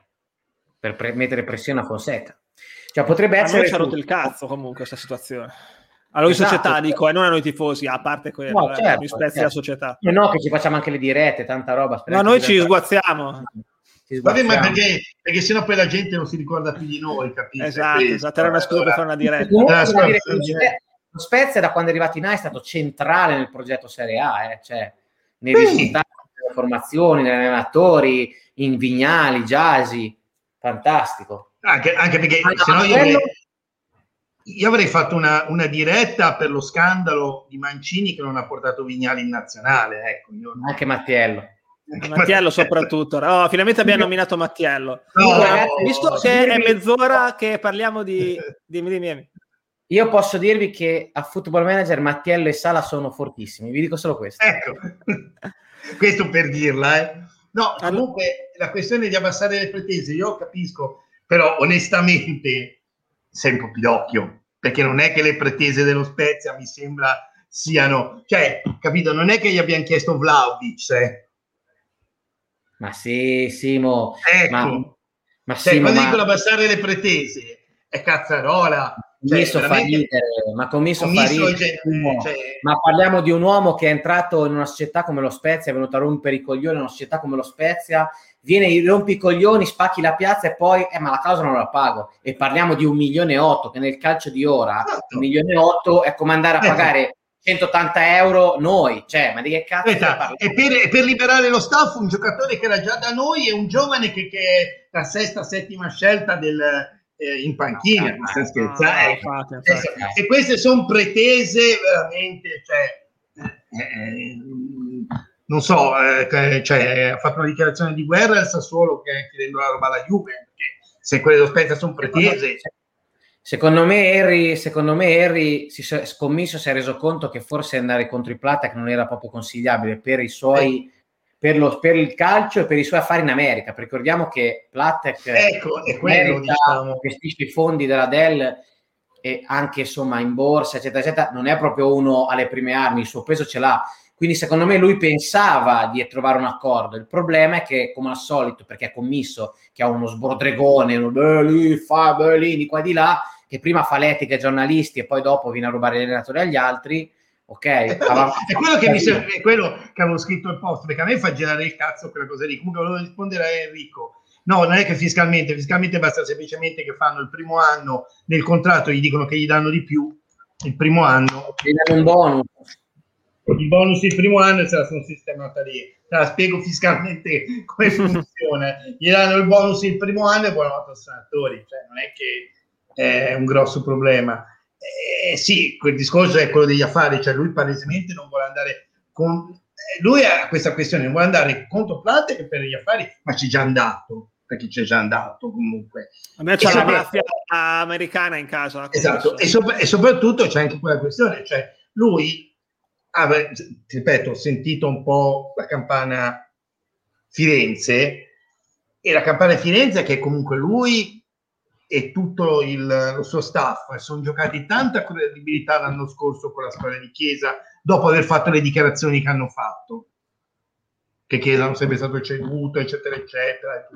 per pre- mettere pressione a Fonseca. Cioè, potrebbe essere. A noi
ci ha rotto il cazzo comunque questa situazione. A noi esatto, società, certo. dico, e non a noi tifosi, a parte quello, no, eh, certo, eh, certo. la società.
E no, che ci facciamo anche le dirette, tanta roba.
No, noi ci sguazziamo.
Vabbè, ma perché, perché sennò poi la gente non si ricorda più di noi, capite?
Esatto, esatto, era una scusa per fare una diretta.
lo Spezia da quando è arrivato in A è stato centrale nel progetto Serie A, eh? cioè nei risultati, nelle formazioni, negli allenatori, in Vignali, Giasi, fantastico.
Anche, anche perché ah, se no io io avrei fatto una, una, diretta per lo scandalo di Mancini che non ha portato Vignali in nazionale. Ecco, io...
Anche Mattiello.
Anche Mattiello soprattutto. Oh, finalmente abbiamo nominato Mattiello. No, ragazzi, visto no, che è mezz'ora che parliamo di... Dimmi, dimmi.
Io posso dirvi che a Football Manager Mattiello e Sala sono fortissimi, vi dico solo questo.
Ecco, questo per dirla, eh. No, comunque la questione di abbassare le pretese, io capisco, però onestamente sei un po' pidocchio, perché non è che le pretese dello Spezia mi sembra siano, cioè, capito, non è che gli abbiamo chiesto Vlaovic, eh.
Ma sì, Simo,
ecco. ma, ma, cioè, Simo, quando ma... dicono abbassare le pretese, è cazzarola,
Commisso cioè, fa ridere, ma commisso, commisso fa ridere. Cioè... Ma parliamo di un uomo che è entrato in una società come lo Spezia, è venuto a rompere i coglioni in una società come lo Spezia, viene, rompi i coglioni, spacchi la piazza e poi, eh, ma la causa non la pago. E parliamo di un milione e otto, che nel calcio di ora, esatto. un milione e otto è come andare a eh. pagare 180 euro noi, cioè, ma di che cazzo?
Aspetta, e per, per, liberare lo staff, un giocatore che era già da noi e un giovane che, che è la sesta, settima scelta del, eh, in panchina, no, sta scherzando. No, no, e queste sono pretese veramente, cioè, eh, eh non so, eh, cioè, ha fatto una dichiarazione di guerra al Sassuolo che chiedendo la roba alla Juve, se quelle dello Spezia sono pretese.
Secondo me Harry, secondo me Harry si, scommesso si è reso conto che forse andare contro i Platek non era proprio consigliabile per i suoi per, lo, per, il calcio e per i suoi affari in America. Ricordiamo che Platek
ecco, è quello, diciamo.
gestisce i fondi della Dell e anche insomma in borsa, eccetera, eccetera. Non è proprio uno alle prime armi, il suo peso ce l'ha. Quindi secondo me lui pensava di trovare un accordo. Il problema è che, come al solito, perché è commisso, che ha uno sbrodregone, uno beh, lì, fa, beh, lì, di qua di là, che prima fa l'etica ai giornalisti e poi dopo viene a rubare gli allenatori agli altri, ok?
È quello, è quello che mi sembra, è quello che avevo scritto il post, perché a me fa girare il cazzo quella cosa lì. Comunque volevo rispondere a Enrico. No, non è che fiscalmente, fiscalmente basta semplicemente che fanno il primo anno nel contratto, gli dicono che gli danno di più il primo anno.
Gli danno un bonus
il bonus il primo anno e se la sono sistemata lì. Te la spiego fiscalmente come funziona. Gli danno il bonus il primo anno e buonanotte ai senatori, cioè non è che è un grosso problema. Eh, sì, quel discorso è quello degli affari, cioè lui palesemente non vuole andare con... Eh, lui ha questa questione, non vuole andare contro Plate per gli affari, ma c'è già andato perché c'è già andato comunque.
A me c'è e la mafia americana in casa.
Esatto, e, sopra- e, soprattutto c'è anche quella questione, cioè lui ah, beh, ripeto, ho sentito un po' la campana Firenze e la campana Firenze che comunque lui e tutto il, lo suo staff sono giocati tanta credibilità l'anno scorso con la storia di Chiesa dopo aver fatto le dichiarazioni che hanno fatto che Chiesa non sarebbe stato ceduto eccetera eccetera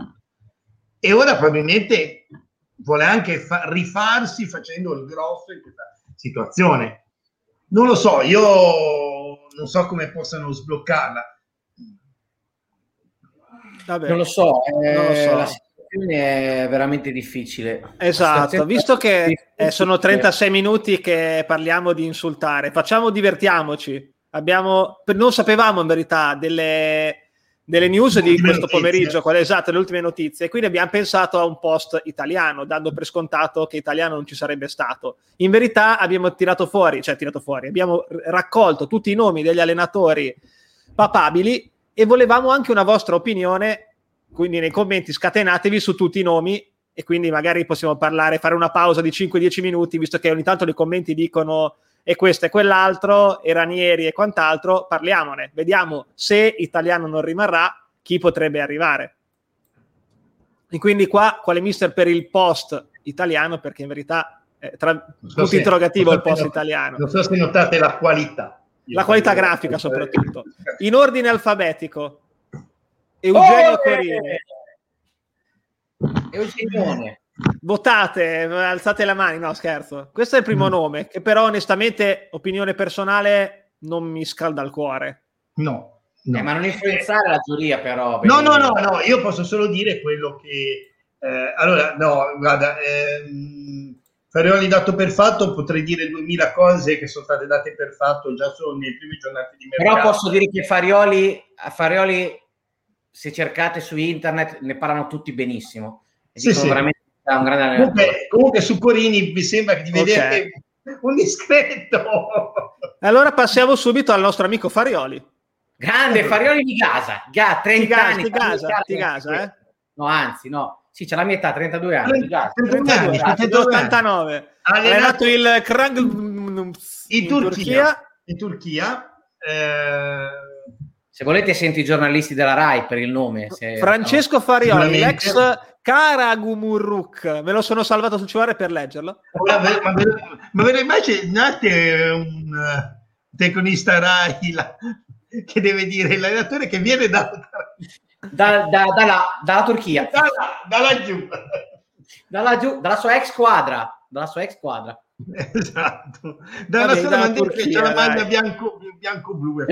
e ora probabilmente vuole anche fa- rifarsi facendo il grosso in questa situazione non lo so, io non so come possano sbloccarla.
Vabbè. Non lo so, eh, non lo so. la situazione è veramente difficile.
Esatto, visto che eh, sono 36 minuti che parliamo di insultare, facciamo divertiamoci. Abbiamo, non sapevamo in verità delle delle news di questo notizie. pomeriggio, quelle esatte, le ultime notizie. Quindi abbiamo pensato a un post italiano, dando per scontato che italiano non ci sarebbe stato. In verità abbiamo tirato fuori, cioè tirato fuori, abbiamo raccolto tutti i nomi degli allenatori papabili e volevamo anche una vostra opinione, quindi nei commenti scatenatevi su tutti i nomi e quindi magari possiamo parlare, fare una pausa di 5-10 minuti, visto che ogni tanto nei commenti dicono e questo e quell'altro, e Ranieri e quant'altro, parliamone, vediamo se italiano non rimarrà, chi potrebbe arrivare. E quindi qua quale mister per il post italiano, perché in verità è tra punto so interrogativo il post italiano.
Non so se notate la qualità.
La qualità grafica soprattutto. In ordine alfabetico. Eugenio oh, Corine.
Eugenio.
Votate, alzate la mano, no scherzo. Questo è il primo mm. nome, che però onestamente, opinione personale, non mi scalda il cuore.
No.
no. Eh, ma non influenzare la giuria però.
No, no, no, no, io posso solo dire quello che... Eh, allora, no, guarda, ehm, Farioli dato per fatto, potrei dire duemila cose che sono state date per fatto già solo nei primi giornate di mercato.
Però posso dire che Farioli, Farioli se cercate su internet, ne parlano tutti benissimo. E sì, sì. veramente è un grande
comunque, comunque, su Corini mi sembra di vedere okay. un discreto.
Allora passiamo subito al nostro amico Farioli.
Grande Farioli di Gaza, Ga, 30
di
anni.
Di Gaza, di Gaza, eh?
No, anzi, no. Sì, c'è la mia età, 32 anni.
32 anni, 89. Ha allenato il Krang
in, in Turchia. In Turchia. Eh...
Se volete sento i giornalisti della RAI per il nome. Se...
Francesco Farioli, l'ex Karagumurruk, me lo sono salvato sul cellulare per leggerlo.
ma, ve, ma, ve, ma ve lo immaginate un uh, tecnista Rai la, che deve dire l'allenatore che viene da,
da, da, dalla, dalla Turchia,
dalla, dalla giù.
Dalla, giù, dalla sua ex squadra, dalla sua ex squadra.
Esatto, dalla Vabbè, dalla Turchia, che c'è la maglia bianco, bianco-blu e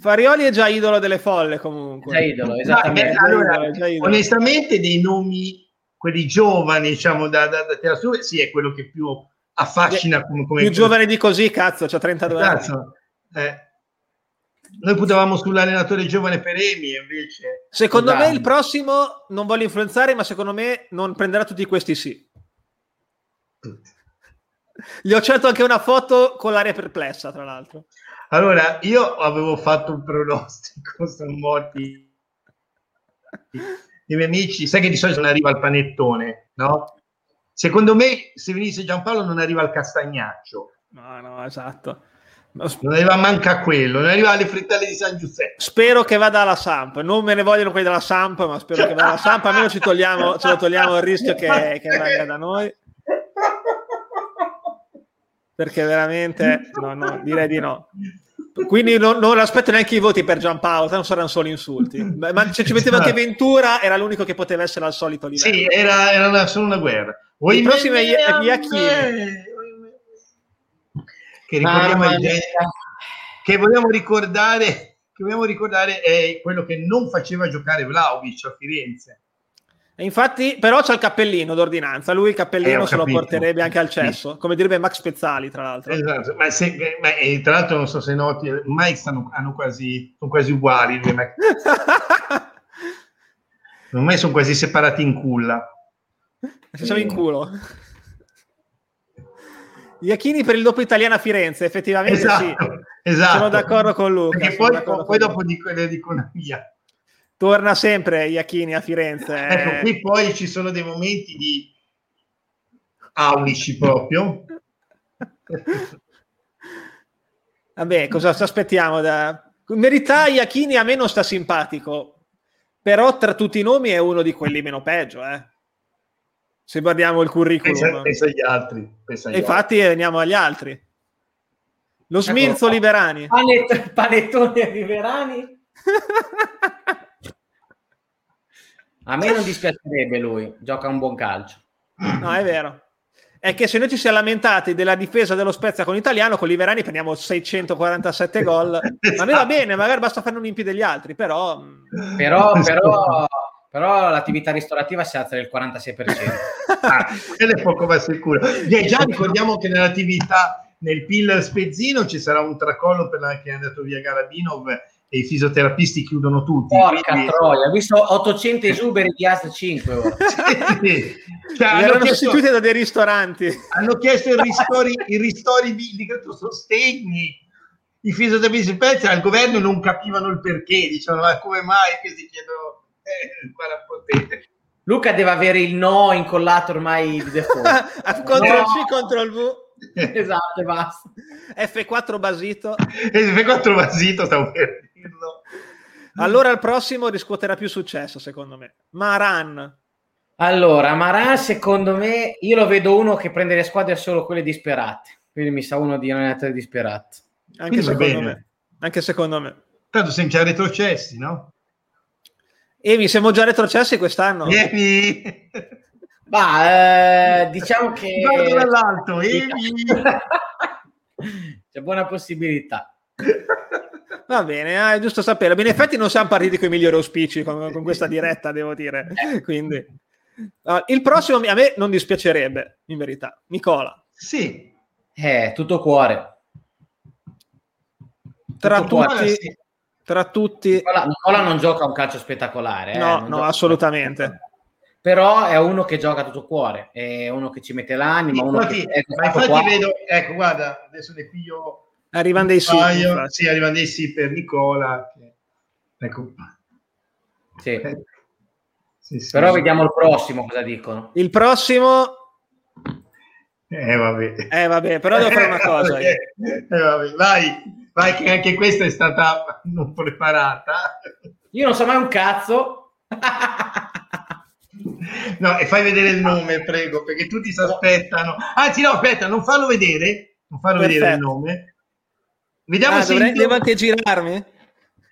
Farioli è già idolo delle folle comunque.
Già idolo, esattamente.
Ma, allora, già idolo. Onestamente dei nomi, quelli giovani, diciamo, da, da, da su, sì, è quello che più affascina. Come, come
più giovane di così, cazzo, c'ha 32 cazzo. anni.
Eh. Noi puntavamo sull'allenatore giovane per Emi, invece...
Secondo me il prossimo, non voglio influenzare, ma secondo me non prenderà tutti questi sì. Gli ho certo anche una foto con l'aria perplessa, tra l'altro.
Allora, io avevo fatto un pronostico, sono morti i miei amici. Sai che di solito non arriva il panettone, no? secondo me se venisse Giampaolo non arriva al castagnaccio.
No, no, esatto.
Non arriva manca quello, non arriva alle frittelle di San Giuseppe.
Spero che vada alla Samp. Non me ne vogliono quelli della Samp, ma spero che vada alla Samp. Almeno ci togliamo, ce lo togliamo il rischio che, che venga da noi. Perché veramente, no, no, direi di no. Quindi non, non aspetto neanche i voti per Giampaolo, non saranno solo insulti. Ma se ci metteva anche. Ventura, era l'unico che poteva essere al solito livello.
Sì, era, era una, solo una guerra.
il prossimo è Iachini
che ricordiamo che vogliamo ricordare che vogliamo ricordare è quello che non faceva giocare Vlaovic a Firenze
e infatti, però c'è il cappellino d'ordinanza, lui il cappellino eh, se lo porterebbe anche al cesso, come direbbe Max Pezzali, tra l'altro.
Esatto, ma, se, ma tra l'altro non so se noti, ormai stanno, hanno quasi, sono quasi uguali. ormai sono quasi separati in culla.
Se sono in culo. Iachini per il dopo italiano a Firenze, effettivamente esatto, sì. Esatto. Sono d'accordo con Luca.
Perché poi, poi dopo dico, le dico una mia.
Torna sempre Iachini a Firenze.
Ecco, qui poi ci sono dei momenti di aulici proprio.
Vabbè, cosa ci aspettiamo? Da... In verità Iachini a me non sta simpatico, però tra tutti i nomi è uno di quelli meno peggio, eh se guardiamo il curriculum.
Pensa, pensa agli altri.
Pensa agli Infatti altri. veniamo agli altri. Lo Smilzo ecco, Liberani.
Panet- panettone Liberani. A me non dispiacerebbe lui, gioca un buon calcio.
No, è vero. È che se noi ci siamo lamentati della difesa dello Spezia con l'italiano, con Liberani prendiamo 647 gol. A me va bene, magari basta fare un impi degli altri, però...
Però, però però l'attività ristorativa si alza del 46%.
ah, è poco ma sicuro. E già ricordiamo che nell'attività nel PIL Spezzino ci sarà un tracollo per la, che è andato via Garabinov e i fisioterapisti chiudono tutti.
Porca quindi... troia, ho visto 800 esuberi di AS 5 ora.
sì, Cioè, hanno chiesto, sostituiti da dei ristoranti.
Hanno chiesto i ristori, i ristori di, di sostegni. I fisioterapisti Spezia al governo non capivano il perché, dicevano ma come mai che si chiedono
Luca deve avere il no incollato ormai di
default. Ctrl no. C, Ctrl V.
esatto, basta.
F4 basito.
F4 basito, stavo per dirlo.
Allora il prossimo riscuoterà più successo, secondo me. Maran.
Allora, Maran, secondo me, io lo vedo uno che prende le squadre solo quelle disperate. Quindi mi sa uno di allenatore disperato.
Anche secondo me. Anche secondo me.
Tanto siamo già retrocessi, no?
Emi, siamo già retrocessi quest'anno.
Emi!
Ma eh, diciamo che...
Guardo dall'alto, Emi!
C'è buona possibilità.
Va bene, ah, è giusto sapere. In effetti non siamo partiti con i migliori auspici con, con questa diretta, devo dire. Quindi, uh, il prossimo a me non dispiacerebbe, in verità. Nicola.
Sì.
Eh, tutto cuore.
Tra tutto tutti... Cuore, sì tra tutti.
Nicola, Nicola non gioca un calcio spettacolare. Eh?
No, no assolutamente.
Però è uno che gioca tutto cuore, è uno che ci mette l'anima. Uno
infatti, che, ecco, ma infatti qua. vedo, ecco, guarda, adesso ne piglio.
Arrivano dei sì.
Sì, arrivano dei sì per Nicola. Che... Ecco.
Sì. Eh, sì, sì, Però vediamo il prossimo cosa dicono.
Il prossimo
eh vabbè.
Eh vabbè, però devo fare una cosa.
eh, vabbè. Vai. Vai che anche questa è stata non preparata.
Io non so mai un cazzo.
no, e fai vedere il nome, prego, perché tutti si aspettano. Anzi, no, aspetta, non farlo vedere. Non farlo Perfetto. vedere il nome. Vediamo
ah, se dovrei, devo anche girarmi?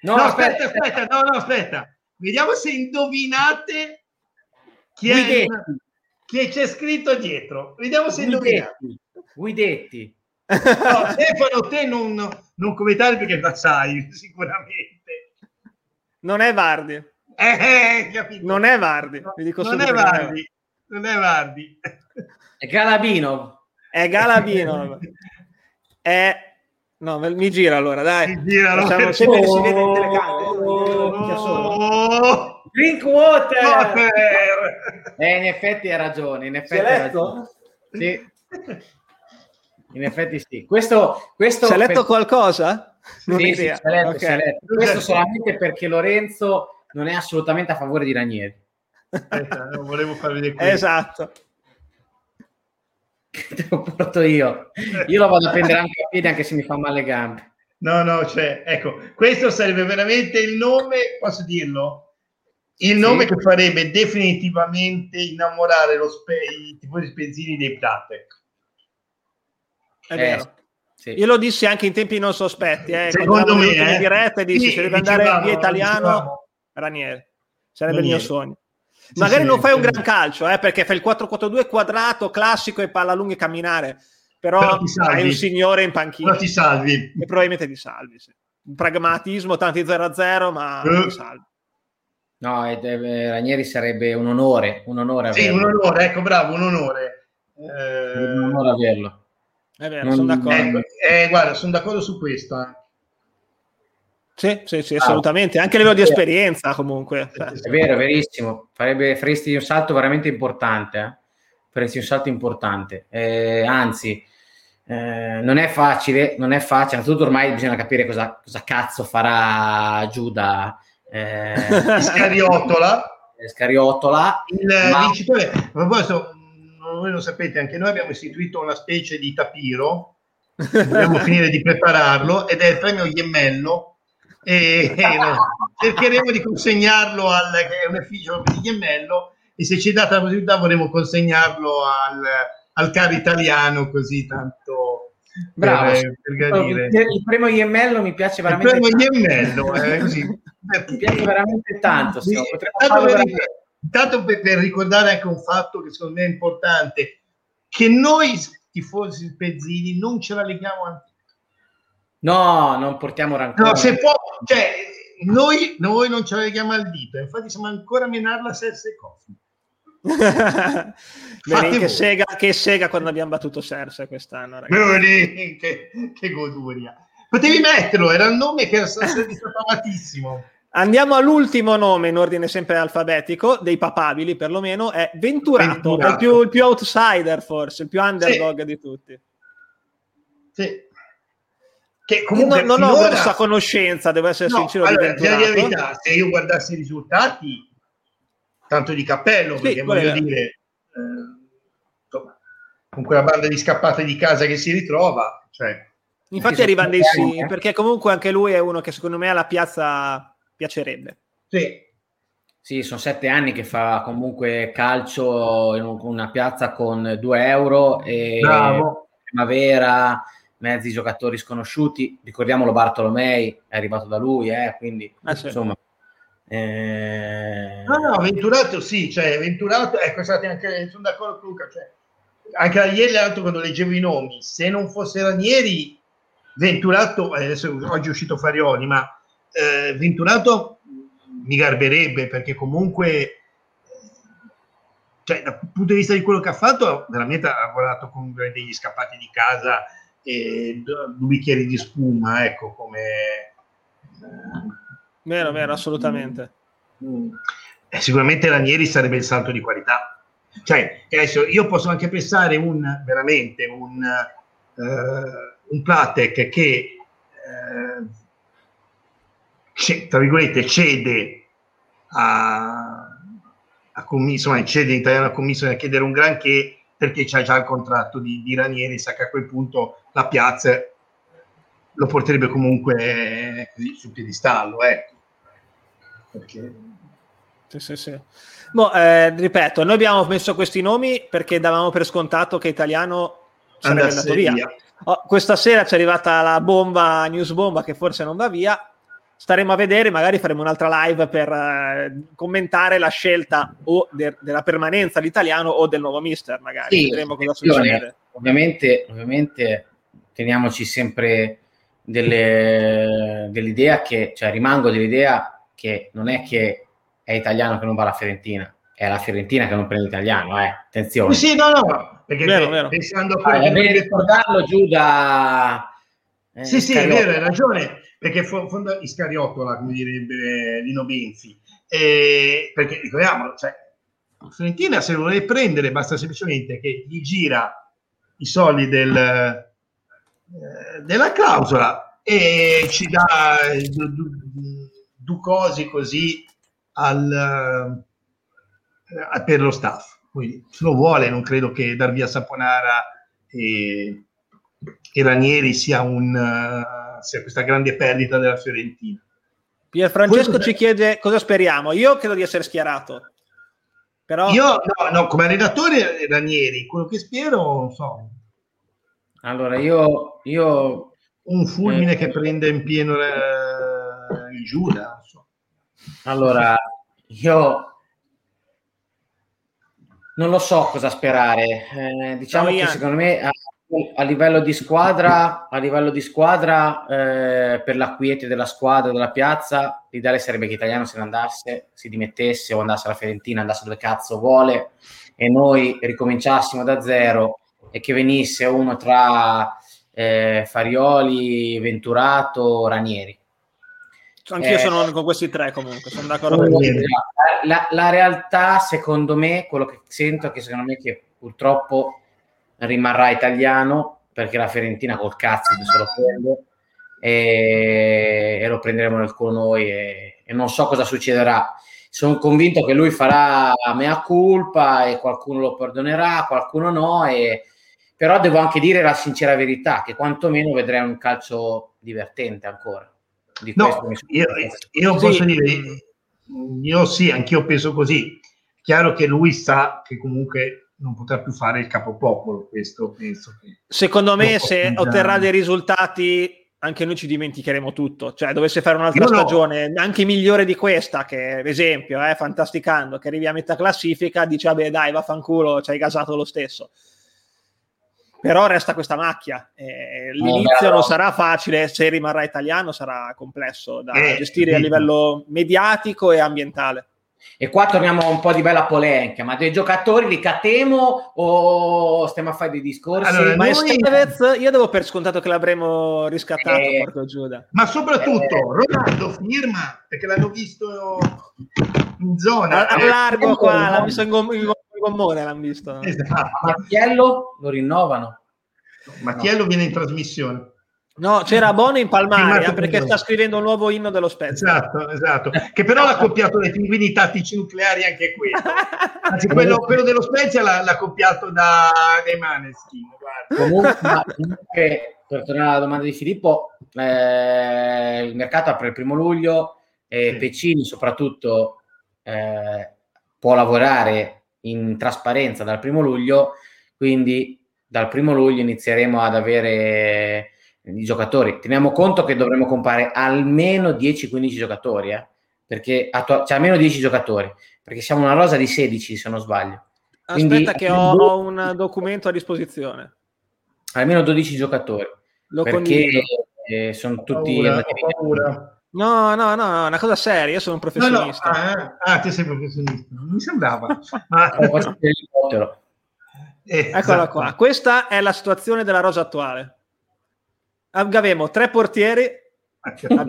No, no aspetta, aspetta, aspetta, no, no, aspetta. Vediamo se indovinate chi è, chi c'è scritto dietro. Vediamo se
indovinate. Guidetti.
No, Stefano, te non, non commentare perché la sai, sicuramente.
Non è Vardi.
Eh, eh
non è Vardi.
No, non, è Vardi. non è Vardi.
È Galabinov.
È Galabinov. è... No, mi gira allora, dai.
Mi gira,
Facciamo... Se oh, si vede in telecamera. Oh,
Drinkwater! Water. Eh, in effetti hai ragione. In effetti hai ragione. Sì. In effetti sì. Questo, questo
si è letto per... qualcosa?
Non sì, sì, letto, okay. letto. Questo solamente perché Lorenzo non è assolutamente a favore di Ranieri.
Aspetta, non volevo farvi vedere questo.
Esatto.
te lo porto io. Io lo vado a prendere anche a piedi anche se mi fa male le gambe.
No, no, cioè, ecco, questo sarebbe veramente il nome, posso dirlo? Il nome sì. che farebbe definitivamente innamorare lo spe- i tifosi spenzini dei Platek.
È eh, vero. Sì. Io lo dissi anche in tempi non sospetti. Eh,
Secondo me,
eh. in diretta e dissi: sì, se deve andare via italiano, Ranieri sarebbe Ranieri. il mio sogno. Sì, Magari non fai un gran calcio, eh, perché fai il 4-4-2 quadrato classico e palla lunga e camminare, però, però hai un signore in panchina.
Però ti salvi.
E probabilmente ti salvi. Sì. Un pragmatismo, tanti 0-0, ma uh. ti salvi.
No, ed, eh, Ranieri sarebbe un onore, un onore
Sì, un onore, ecco, bravo, un onore.
Eh... Un onore averlo.
È vero, non... sono d'accordo.
Eh, eh, guarda, sono d'accordo su questo. Eh.
Sì, sì, sì, assolutamente, anche a livello di esperienza comunque.
È vero, è verissimo, Farebbe, faresti un salto veramente importante, eh? faresti un salto importante, eh, anzi, eh, non è facile, non è facile, innanzitutto ormai bisogna capire cosa, cosa cazzo farà Giuda
eh, Scariottola.
Scariottola.
Il ma... vincitore, a proposito, voi lo sapete, anche noi abbiamo istituito una specie di tapiro, dobbiamo finire di prepararlo, ed è il premio Iemmello, e, e no, cercheremo di consegnarlo al, che è un effigie di Iemmello, e se ci date la possibilità vorremmo consegnarlo al, al caro italiano, così tanto
Bravo, per, per il primo Iemello mi piace veramente.
Il primo Iemello, eh, così.
mi piace veramente tanto. Sì,
tanto, per, tanto per, per, ricordare anche un fatto che secondo me è importante, che noi tifosi pezzini non ce la leghiamo.
No, non portiamo rancore.
No, se può, cioè, noi, noi non ce la leghiamo al dito, infatti siamo ancora a menarla Serse Coffee.
Bene, che, sega, che sega quando abbiamo battuto Serse quest'anno, ragazzi.
Che, che goduria. Potevi metterlo, era il nome che era stato amatissimo.
Andiamo all'ultimo nome in ordine sempre alfabetico, dei papabili perlomeno, è Venturato, Venturato. Il, più, il, più, outsider forse, il più underdog sì. di tutti.
Sì.
Che comunque non, non finora... ho questa conoscenza, devo essere no, sincero.
Allora, di verità, se io guardassi i risultati, tanto di cappello, sì, perché voglio dire, eh, insomma, con quella banda di scappate di casa che si ritrova, cioè,
Infatti arrivano dei sì, perché comunque anche lui è uno che secondo me alla piazza piacerebbe.
Sì.
Sì, sono sette anni che fa comunque calcio in una piazza con due euro e
Bravo.
primavera, mezzi giocatori sconosciuti. Ricordiamolo, Bartolomei è arrivato da lui, eh, quindi ah, sì. insomma
eh... No, no, Venturato sì, cioè Venturato, ecco, state anche, sono d'accordo con Luca, cioè, anche ieri l'altro quando leggevo i nomi, se non fosse Ranieri, Venturato, eh, adesso oggi è uscito Farioli, ma eh, Venturato mi garberebbe perché comunque cioè, dal punto di vista di quello che ha fatto, veramente ha lavorato con degli scappati di casa e due bicchieri di spuma, ecco, come
Vero, vero, assolutamente.
Mm. Eh, sicuramente Ranieri sarebbe il salto di qualità. Cioè, adesso io posso anche pensare un veramente un, uh, un Platek che uh, c- tra virgolette cede a, a commissione, cede in italiano a commissione a chiedere un granché perché c'ha già il contratto di, di Ranieri, sa che a quel punto la piazza lo porterebbe comunque eh, così sul piedistallo, ecco
perché... Sì, sì, sì. Boh, eh, ripeto, noi abbiamo messo questi nomi perché davamo per scontato che italiano sarebbe andato via. via. Oh, questa sera ci è arrivata la bomba, news bomba che forse non va via. Staremo a vedere, magari faremo un'altra live per eh, commentare la scelta o de- della permanenza dell'italiano o del nuovo mister, magari.
Sì, Vedremo cosa succede. Ovviamente, ovviamente teniamoci sempre delle, dell'idea che, cioè rimango dell'idea che non è che è italiano che non va alla Fiorentina, è la Fiorentina che non prende l'italiano, eh. attenzione.
Sì, no, no, perché vero, vero. pensando a
quello ah, che... ricordarlo giù da...
Eh, sì, sì, è vero, hai ragione, perché fonda Iscariottola, come direbbe Lino Benzi, eh, perché ricordiamolo, cioè, Fiorentina se lo vuole prendere basta semplicemente che gli gira i soldi del, eh, della clausola e ci dà Ducosi così al, uh, per lo staff. Quindi se lo vuole, non credo che dar via Saponara e, e Ranieri sia, un, uh, sia questa grande perdita della Fiorentina.
Pier Francesco Questo... ci chiede cosa speriamo. Io credo di essere schierato. Però...
Io no, no, come allenatore Ranieri, quello che spero, non so.
Allora, io, io
un fulmine eh, che prende in pieno il Giuda. So.
Allora, io non lo so cosa sperare. Eh, diciamo no, che secondo me a, a, livello di squadra, a livello di squadra eh, per la quiete della squadra, della piazza, l'ideale sarebbe che Italiano se ne andasse, si dimettesse o andasse alla Fiorentina, andasse dove cazzo vuole e noi ricominciassimo da zero e che venisse uno tra eh, Farioli, Venturato, Ranieri.
Anch'io eh, sono con questi tre comunque, sono d'accordo con te.
La, la, realtà, secondo me, quello che sento è che secondo me che purtroppo rimarrà italiano perché la Fiorentina col cazzo di solo quello e, e, lo prenderemo nel culo noi e, e non so cosa succederà. Sono convinto che lui farà mea culpa e qualcuno lo perdonerà, qualcuno no e però devo anche dire la sincera verità che quantomeno vedrei un calcio divertente ancora.
Di no, io, io sì. posso dire, io sì, anch'io penso così. Chiaro che lui sa che comunque non potrà più fare il capopopolo, questo penso che...
Secondo me se otterrà dei risultati anche noi ci dimenticheremo tutto, cioè dovesse fare un'altra Io stagione no. anche migliore di questa, che ad esempio, eh, fantasticando, che arrivi a metà classifica, dice vabbè dai vaffanculo, ci hai gasato lo stesso però resta questa macchia. Eh, l'inizio non sarà facile, se rimarrà italiano sarà complesso da eh, gestire a livello mediatico e ambientale.
E qua torniamo a un po' di bella polemica, ma dei giocatori li catemo o stiamo a fare dei discorsi?
Allora, ma noi... Estevez, io devo per scontato che l'avremo riscattato, eh, Giuda.
Ma soprattutto, eh, Ronaldo firma, perché l'hanno visto in zona.
A, largo qua, l'hanno visto in, gom- in gommone l'hanno visto.
Esatto. Mattiello lo rinnovano.
Mattiello no. viene in trasmissione.
No, c'era Bono in Palmaria perché sta scrivendo un nuovo inno dello Spezia.
Esatto, esatto. Che però l'ha copiato dai pinguini tattici nucleari anche questo. Anzi, quello, quello dello Spezia l'ha, l'ha copiato da, dai Maneskin.
Comunque, comunque, per tornare alla domanda di Filippo, eh, il mercato apre il primo luglio e sì. Pecini soprattutto eh, può lavorare in trasparenza dal primo luglio, quindi dal primo luglio inizieremo ad avere i giocatori. Teniamo conto che dovremo comprare almeno 10-15 giocatori, eh? perché attu- cioè almeno 10 giocatori, perché siamo una rosa di 16 se non sbaglio.
Quindi, Aspetta che ho, ho, un documento a disposizione.
Almeno 12 giocatori. Lo perché eh, sono tutti... Paura,
No, no, no, una cosa seria, io sono un professionista. No, no.
Ah, ah, ti sei professionista, non mi sembrava. Ma...
eh, Eccola esatto. qua, questa è la situazione della rosa attuale. Abbiamo tre portieri,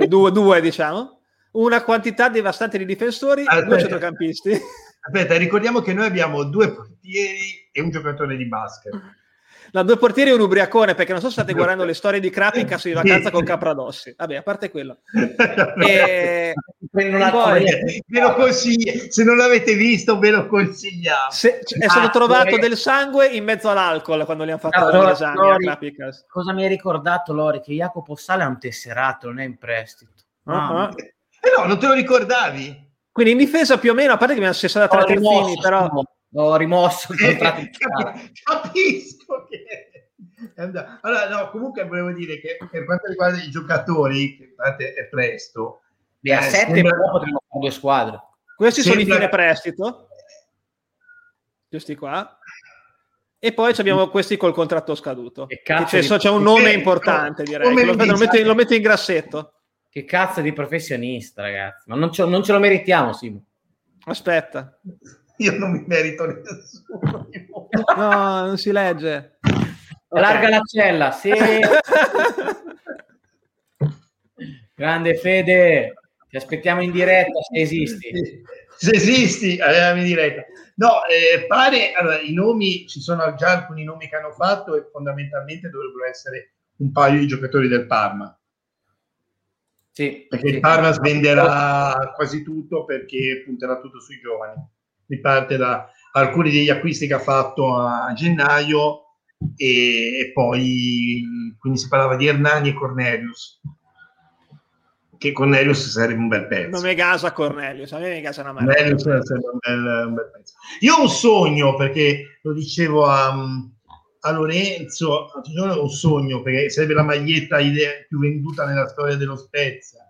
due, due diciamo, una quantità devastante di difensori, aspetta, due centrocampisti.
Aspetta, ricordiamo che noi abbiamo due portieri e un giocatore di basket.
No, due portieri e un ubriacone, perché non so se state guardando le storie di Krapikas in vacanza con Capradossi. Vabbè, a parte quello.
e... Poi... Ve lo consiglio, se non l'avete visto, ve lo consigliamo.
Se, è stato ah, trovato eh... del sangue in mezzo all'alcol quando gli hanno fatto no, l'esame Lori, a
Cosa mi hai ricordato, Lori? Che Jacopo Sale è un tesserato, non è in prestito.
Uh-huh. Eh no, non te lo ricordavi?
Quindi in difesa più o meno, a parte che mi hanno cessato tre terzini, però
ho rimosso il
contratto. capisco che... Allora, no, comunque volevo dire che per quanto riguarda i giocatori, che è presto,
Beh, a 7 sembra... potremmo fare due squadre.
Questi sembra... sono i fine prestito, questi qua. E poi abbiamo questi col contratto scaduto. C'è, di... c'è, un nome importante, direi. Lo, lo, metto, lo metto in grassetto.
Che cazzo di professionista, ragazzi. Ma non ce, non ce lo meritiamo, Simo.
Aspetta.
Io non mi merito nessuno.
No, non si legge.
Larga la cella, sì. Grande Fede, ti aspettiamo in diretta se esisti.
Se esisti, arriviamo in diretta. No, eh, pare, allora, i nomi, ci sono già alcuni nomi che hanno fatto e fondamentalmente dovrebbero essere un paio di giocatori del Parma. Sì, perché sì. il Parma svenderà quasi tutto perché punterà tutto sui giovani riparte da alcuni degli acquisti che ha fatto a gennaio e, e poi quindi si parlava di Hernani e Cornelius che Cornelius sarebbe un bel pezzo.
Non mi gasa Cornelius, a me mi gasa una mano. Cornelius sarebbe
un bel, un bel pezzo. Io ho un sogno, perché lo dicevo a, a Lorenzo, ho un sogno, perché sarebbe la maglietta più venduta nella storia dello Spezia.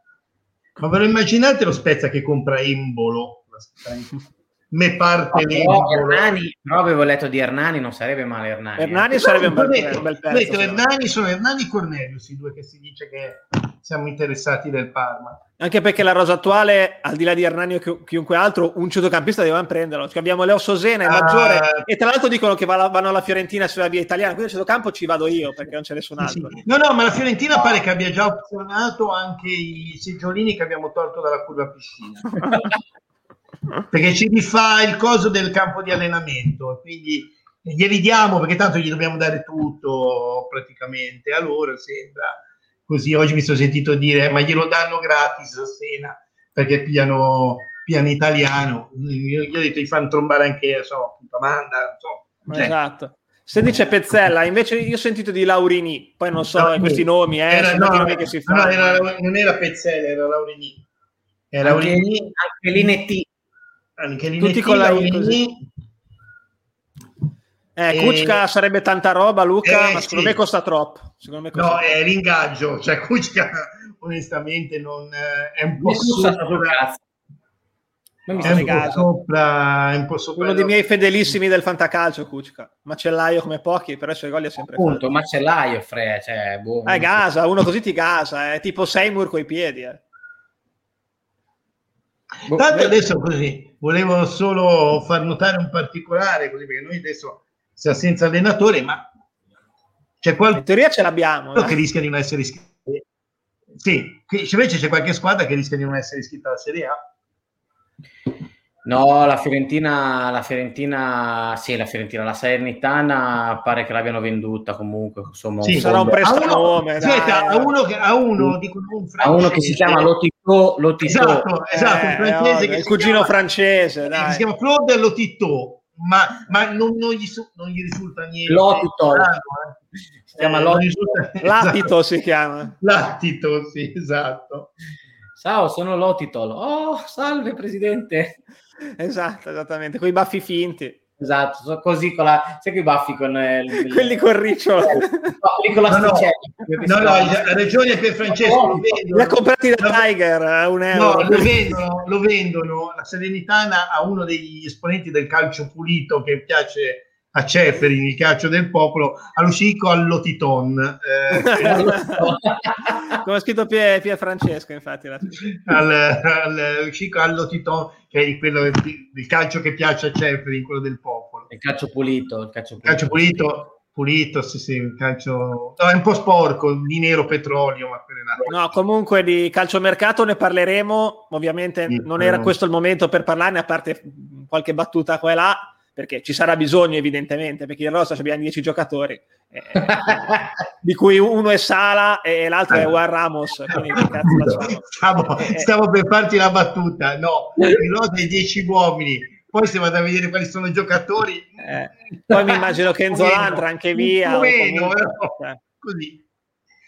Ma ve lo immaginate lo Spezia che compra Embolo?
me parte no, però, Hernani, però avevo letto di Hernani, non sarebbe male Hernani.
Hernani eh. sarebbe un bel, detto, bel pezzo. Detto,
Hernani sono Hernani e Cornelius, i due che si dice che siamo interessati del Parma.
Anche perché la rosa attuale, al di là di Hernani o chiunque altro, un centrocampista deve prenderlo. Cioè abbiamo Leo Sosena e Maggiore, uh, e tra l'altro dicono che vanno alla Fiorentina sulla via italiana, quindi al centrocampo ci vado io perché non c'è nessun altro.
Sì, sì. No, no, ma la Fiorentina pare che abbia già opzionato anche i seggiolini che abbiamo tolto dalla curva piscina. perché ci rifà il coso del campo di allenamento, quindi glieli diamo perché tanto gli dobbiamo dare tutto praticamente. Allora sembra così. Oggi mi sono sentito dire, ma glielo danno gratis a Sena perché piano, piano italiano. Io gli ho detto, gli fanno trombare anche, so, Amanda, so.
Cioè. Esatto. Se dice Pezzella, invece io ho sentito di Laurini, poi non so no, questi nomi, eh,
era, no, nomi che si fanno. No, era, non era Pezzella, era Laurini.
Era Laurini. Anche Linetti
anche tutti con la I eh, e... Kuchka sarebbe tanta roba, Luca, eh, ma secondo sì. me costa troppo.
Me costa no, troppo. è l'ingaggio, cioè Kuchka onestamente non eh, è un po' sopra.
Non mi è un sopra, è un po' sopra. Uno dei miei fedelissimi del fantacalcio, Kuchka. Macellaio come pochi, però i suoi gol li ha sempre
Appunto, fatto. macellaio, Fre, cioè,
boh, eh, gasa, uno così ti gasa, è tipo Seymour coi piedi, eh.
Boh, Tanto adesso così, volevo solo far notare un particolare, così perché noi adesso siamo senza allenatore, ma c'è qualcuno...
In teoria ce l'abbiamo.
Eh? Che rischia di non essere iscritto. Sì, invece c'è qualche squadra che rischia di non essere iscritta alla Serie A.
No, la Fiorentina, la Fiorentina, sì, la Fiorentina, la Salernitana pare che l'abbiano venduta comunque. Insomma,
sì, un sarà un prestanome.
Aspetta, a uno, che, a uno, dico,
un a uno che si chiama Lotito, Lotito.
Esatto, esatto, eh, francese
oh, il cugino chiama,
francese, dai. si chiama Claude Lotito, ma, ma non, non, gli, non, gli, risulta niente.
Lotito. Eh. Si chiama eh, Lotito.
Latito si chiama.
Latito, sì, esatto.
Ciao, sono Lotitol. Oh, salve presidente.
Esatto, esattamente, con i baffi finti.
Esatto, sono così con la... Sai che i baffi con... Eh, il...
Quelli con ricciolo.
No, con la
no, no, no, no, la regione per Francesco lo vendono.
Li ha comprati da Tiger a un euro.
No, lo vendono, lo vendono. La Serenitana ha uno degli esponenti del calcio pulito che piace a Ceferin, il calcio del popolo, all'uscico all'Otiton. Eh,
Come ha scritto Pier, Pier Francesco, infatti.
al, all'uscico all'Otiton, che è quello del, del, calcio che piace a Ceferin, quello del popolo.
Il calcio pulito. Il calcio
pulito, calcio pulito, pulito sì, sì, il calcio... No, è un po' sporco, di nero petrolio. Ma
no, comunque di calciomercato ne parleremo, ovviamente sì, non era questo il momento per parlarne, a parte qualche battuta qua e là perché ci sarà bisogno evidentemente, perché in rosa abbiamo 10 giocatori, eh, di cui uno è Sala e l'altro è Juan Ramos.
Stavo, eh, stavo, per farti la battuta, no, in rosa hai 10 uomini, poi se vado a vedere quali sono i giocatori...
Eh, poi mi immagino che Enzo Landra anche via. Meno,
comunque, così.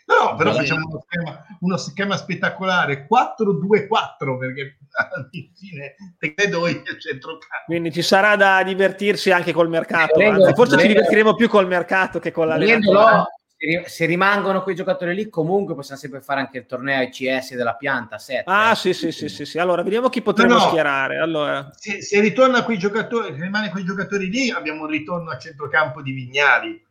No, però facciamo uno schema, uno schema spettacolare 4-2-4 perché alla fine te credo io al centrocampo.
Quindi ci sarà da divertirsi anche col mercato. Anzi, forse ci divertiremo più col mercato che con la
Lega. Se rimangono quei giocatori lì, comunque possiamo sempre fare anche il torneo ICS della pianta 7.
Ah, sì, sì, sì, sì, sì. Allora, vediamo chi potremo no, no. schierare. Allora.
Se, se ritorna quei giocatori, se rimane quei giocatori lì, abbiamo un ritorno a centrocampo di Vignali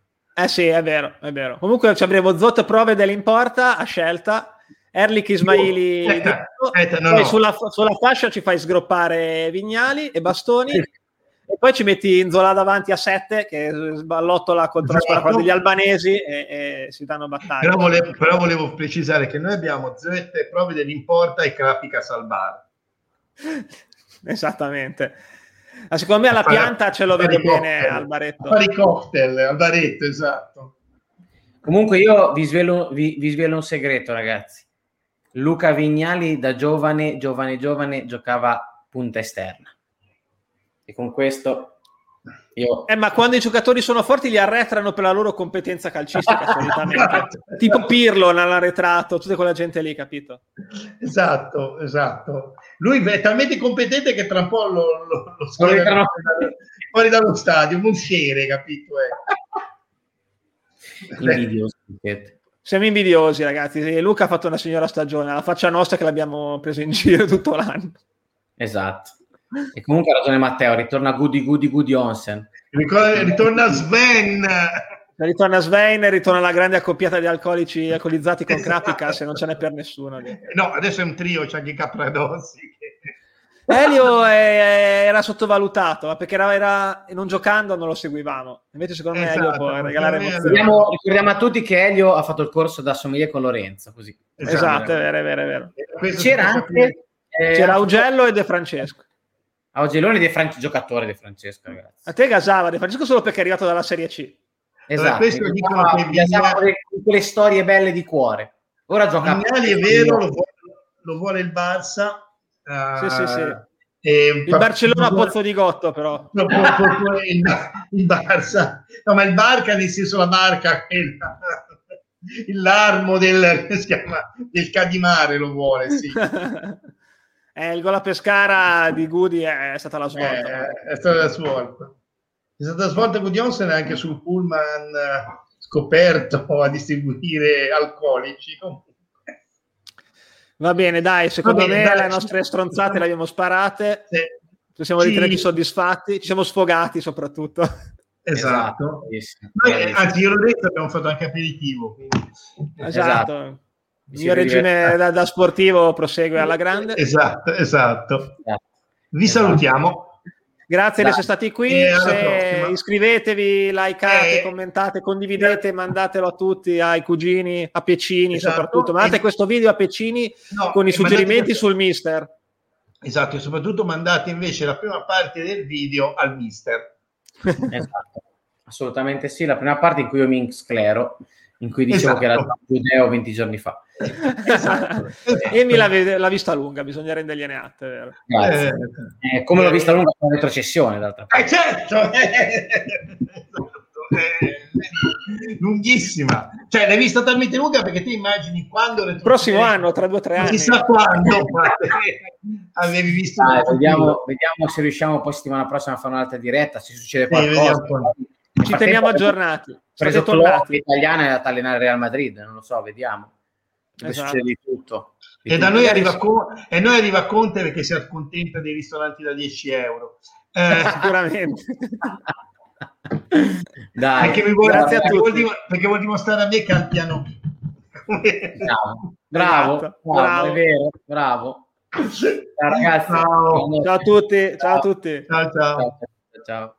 eh sì, è vero, è vero. Comunque ci avremo Zot Prove dell'importa a scelta. Erlich Ismaili aspetta, aspetta, no, no. Sulla, sulla, fascia ci fai sgroppare Vignali e Bastoni sì. e poi ci metti Inzola davanti a 7 che sballottola contro esatto. la squadra degli albanesi e, e, si danno battaglia
però volevo, però volevo, precisare che noi abbiamo Zot Prove dell'importa e Krapica Salvar
esattamente ma secondo me alla pianta ce lo vede bene Albaretto.
Fare i cocktail, Albaretto, esatto.
Comunque io vi svelo, vi, vi svelo un segreto, ragazzi. Luca Vignali da giovane, giovane, giovane giocava punta esterna. E con questo
Io... Eh, ma quando i giocatori sono forti li arretrano per la loro competenza calcistica solitamente. Tipo Pirlo nell'arretrato, tutta quella gente lì, capito?
Esatto, esatto. Lui è talmente competente che tra un po' lo, lo, lo fuori, dallo, fuori dallo stadio, un fiere, capito?
Eh. Invidioso. Siamo invidiosi, ragazzi. Luca ha fatto una signora stagione, la faccia nostra che l'abbiamo preso in giro tutto l'anno.
Esatto. E comunque ha ragione Matteo, ritorna Goody Goody Goody Onsen.
Ritorna Sven.
Ritorna Sven, ritorna la grande accoppiata di alcolici alcolizzati con Krapica se non ce n'è per nessuno.
No, adesso è un trio, c'è anche Capradossi.
Elio è, era sottovalutato perché era, era, non giocando non lo seguivamo. Invece, secondo esatto, me, Elio può regalare
ricordiamo, ricordiamo, a tutti che Elio ha fatto il corso da sommelier con Lorenzo. Così.
Esatto, esatto è vero, è vero. È vero. C'era anche eh, c'era Augello e De Francesco.
Augellone De Fran- giocatore De Francesco, ragazzi.
A te gasava De Francesco solo perché è arrivato dalla Serie C.
Esatto, questo dicono che viene... quelle, storie belle di cuore. Ora gioca
Vignali è vero, lo vuole, lo vuole, il Barça.
Uh, sì, sì, sì. il Barcellona vuole... Pozzo di Gotto, però. No,
il, il Barça. No, ma il Barca, nel senso la barca, quella, l'armo del, del Cadimare lo vuole, sì.
Eh, il gol a Pescara di Gudi è, è stata la svolta.
Eh, è stata la svolta. È stata svolta con Johnson anche sul pullman eh, scoperto a distribuire alcolici.
Va bene, dai, secondo bene, me dai, le nostre stronzate le abbiamo sparate. Sì. Ci siamo sì. ritenuti soddisfatti, ci siamo sfogati soprattutto.
Esatto. esatto. Noi, anzi, io l'ho detto, abbiamo fatto anche aperitivo. Quindi.
Esatto. esatto. Il mio regime da, da, sportivo prosegue alla grande.
Esatto, esatto. Vi esatto. salutiamo.
Grazie di essere stati qui. Iscrivetevi, likeate, eh, commentate, condividete, mandatelo a tutti, ai cugini, a Pecini esatto. soprattutto. Mandate e... questo video a Pecini no, con i suggerimenti sul mister.
Esatto, e soprattutto mandate invece la prima parte del video al mister.
esatto, assolutamente sì. La prima parte in cui io mi sclero in cui dicevo esatto. che era esatto. giudeo 20 giorni fa.
Esatto. esatto. Emi l'ha, l'ha, vista lunga, bisogna rendergliene atto. Vero?
Eh, eh, come l'ho vista lunga con la retrocessione, d'altra
parte. Eh, certo! Eh, lunghissima, cioè l'hai vista talmente lunga perché ti immagini quando
il prossimo anno, tra due o tre anni,
chissà quando avevi visto.
Dai, vediamo, vediamo, se riusciamo poi settimana prossima a fare un'altra diretta. Se succede qualcosa,
ci teniamo aggiornati
preso tornati. l'italiana è andata a allenare Real Madrid, non lo so, vediamo. Esatto. Succede di tutto.
E tutto. da noi arriva, Co- e noi arriva Conte perché si accontenta dei ristoranti da 10 euro.
Eh, Sicuramente.
Dai,
perché, vuole, grazie perché, vuol dim- perché vuol dimostrare a me che ha il piano B.
Bravo, bravo, esatto. bravo, bravo, è vero, bravo. Ciao ragazzi.
Ciao, ciao a tutti, ciao, ciao a tutti.
ciao. ciao. ciao.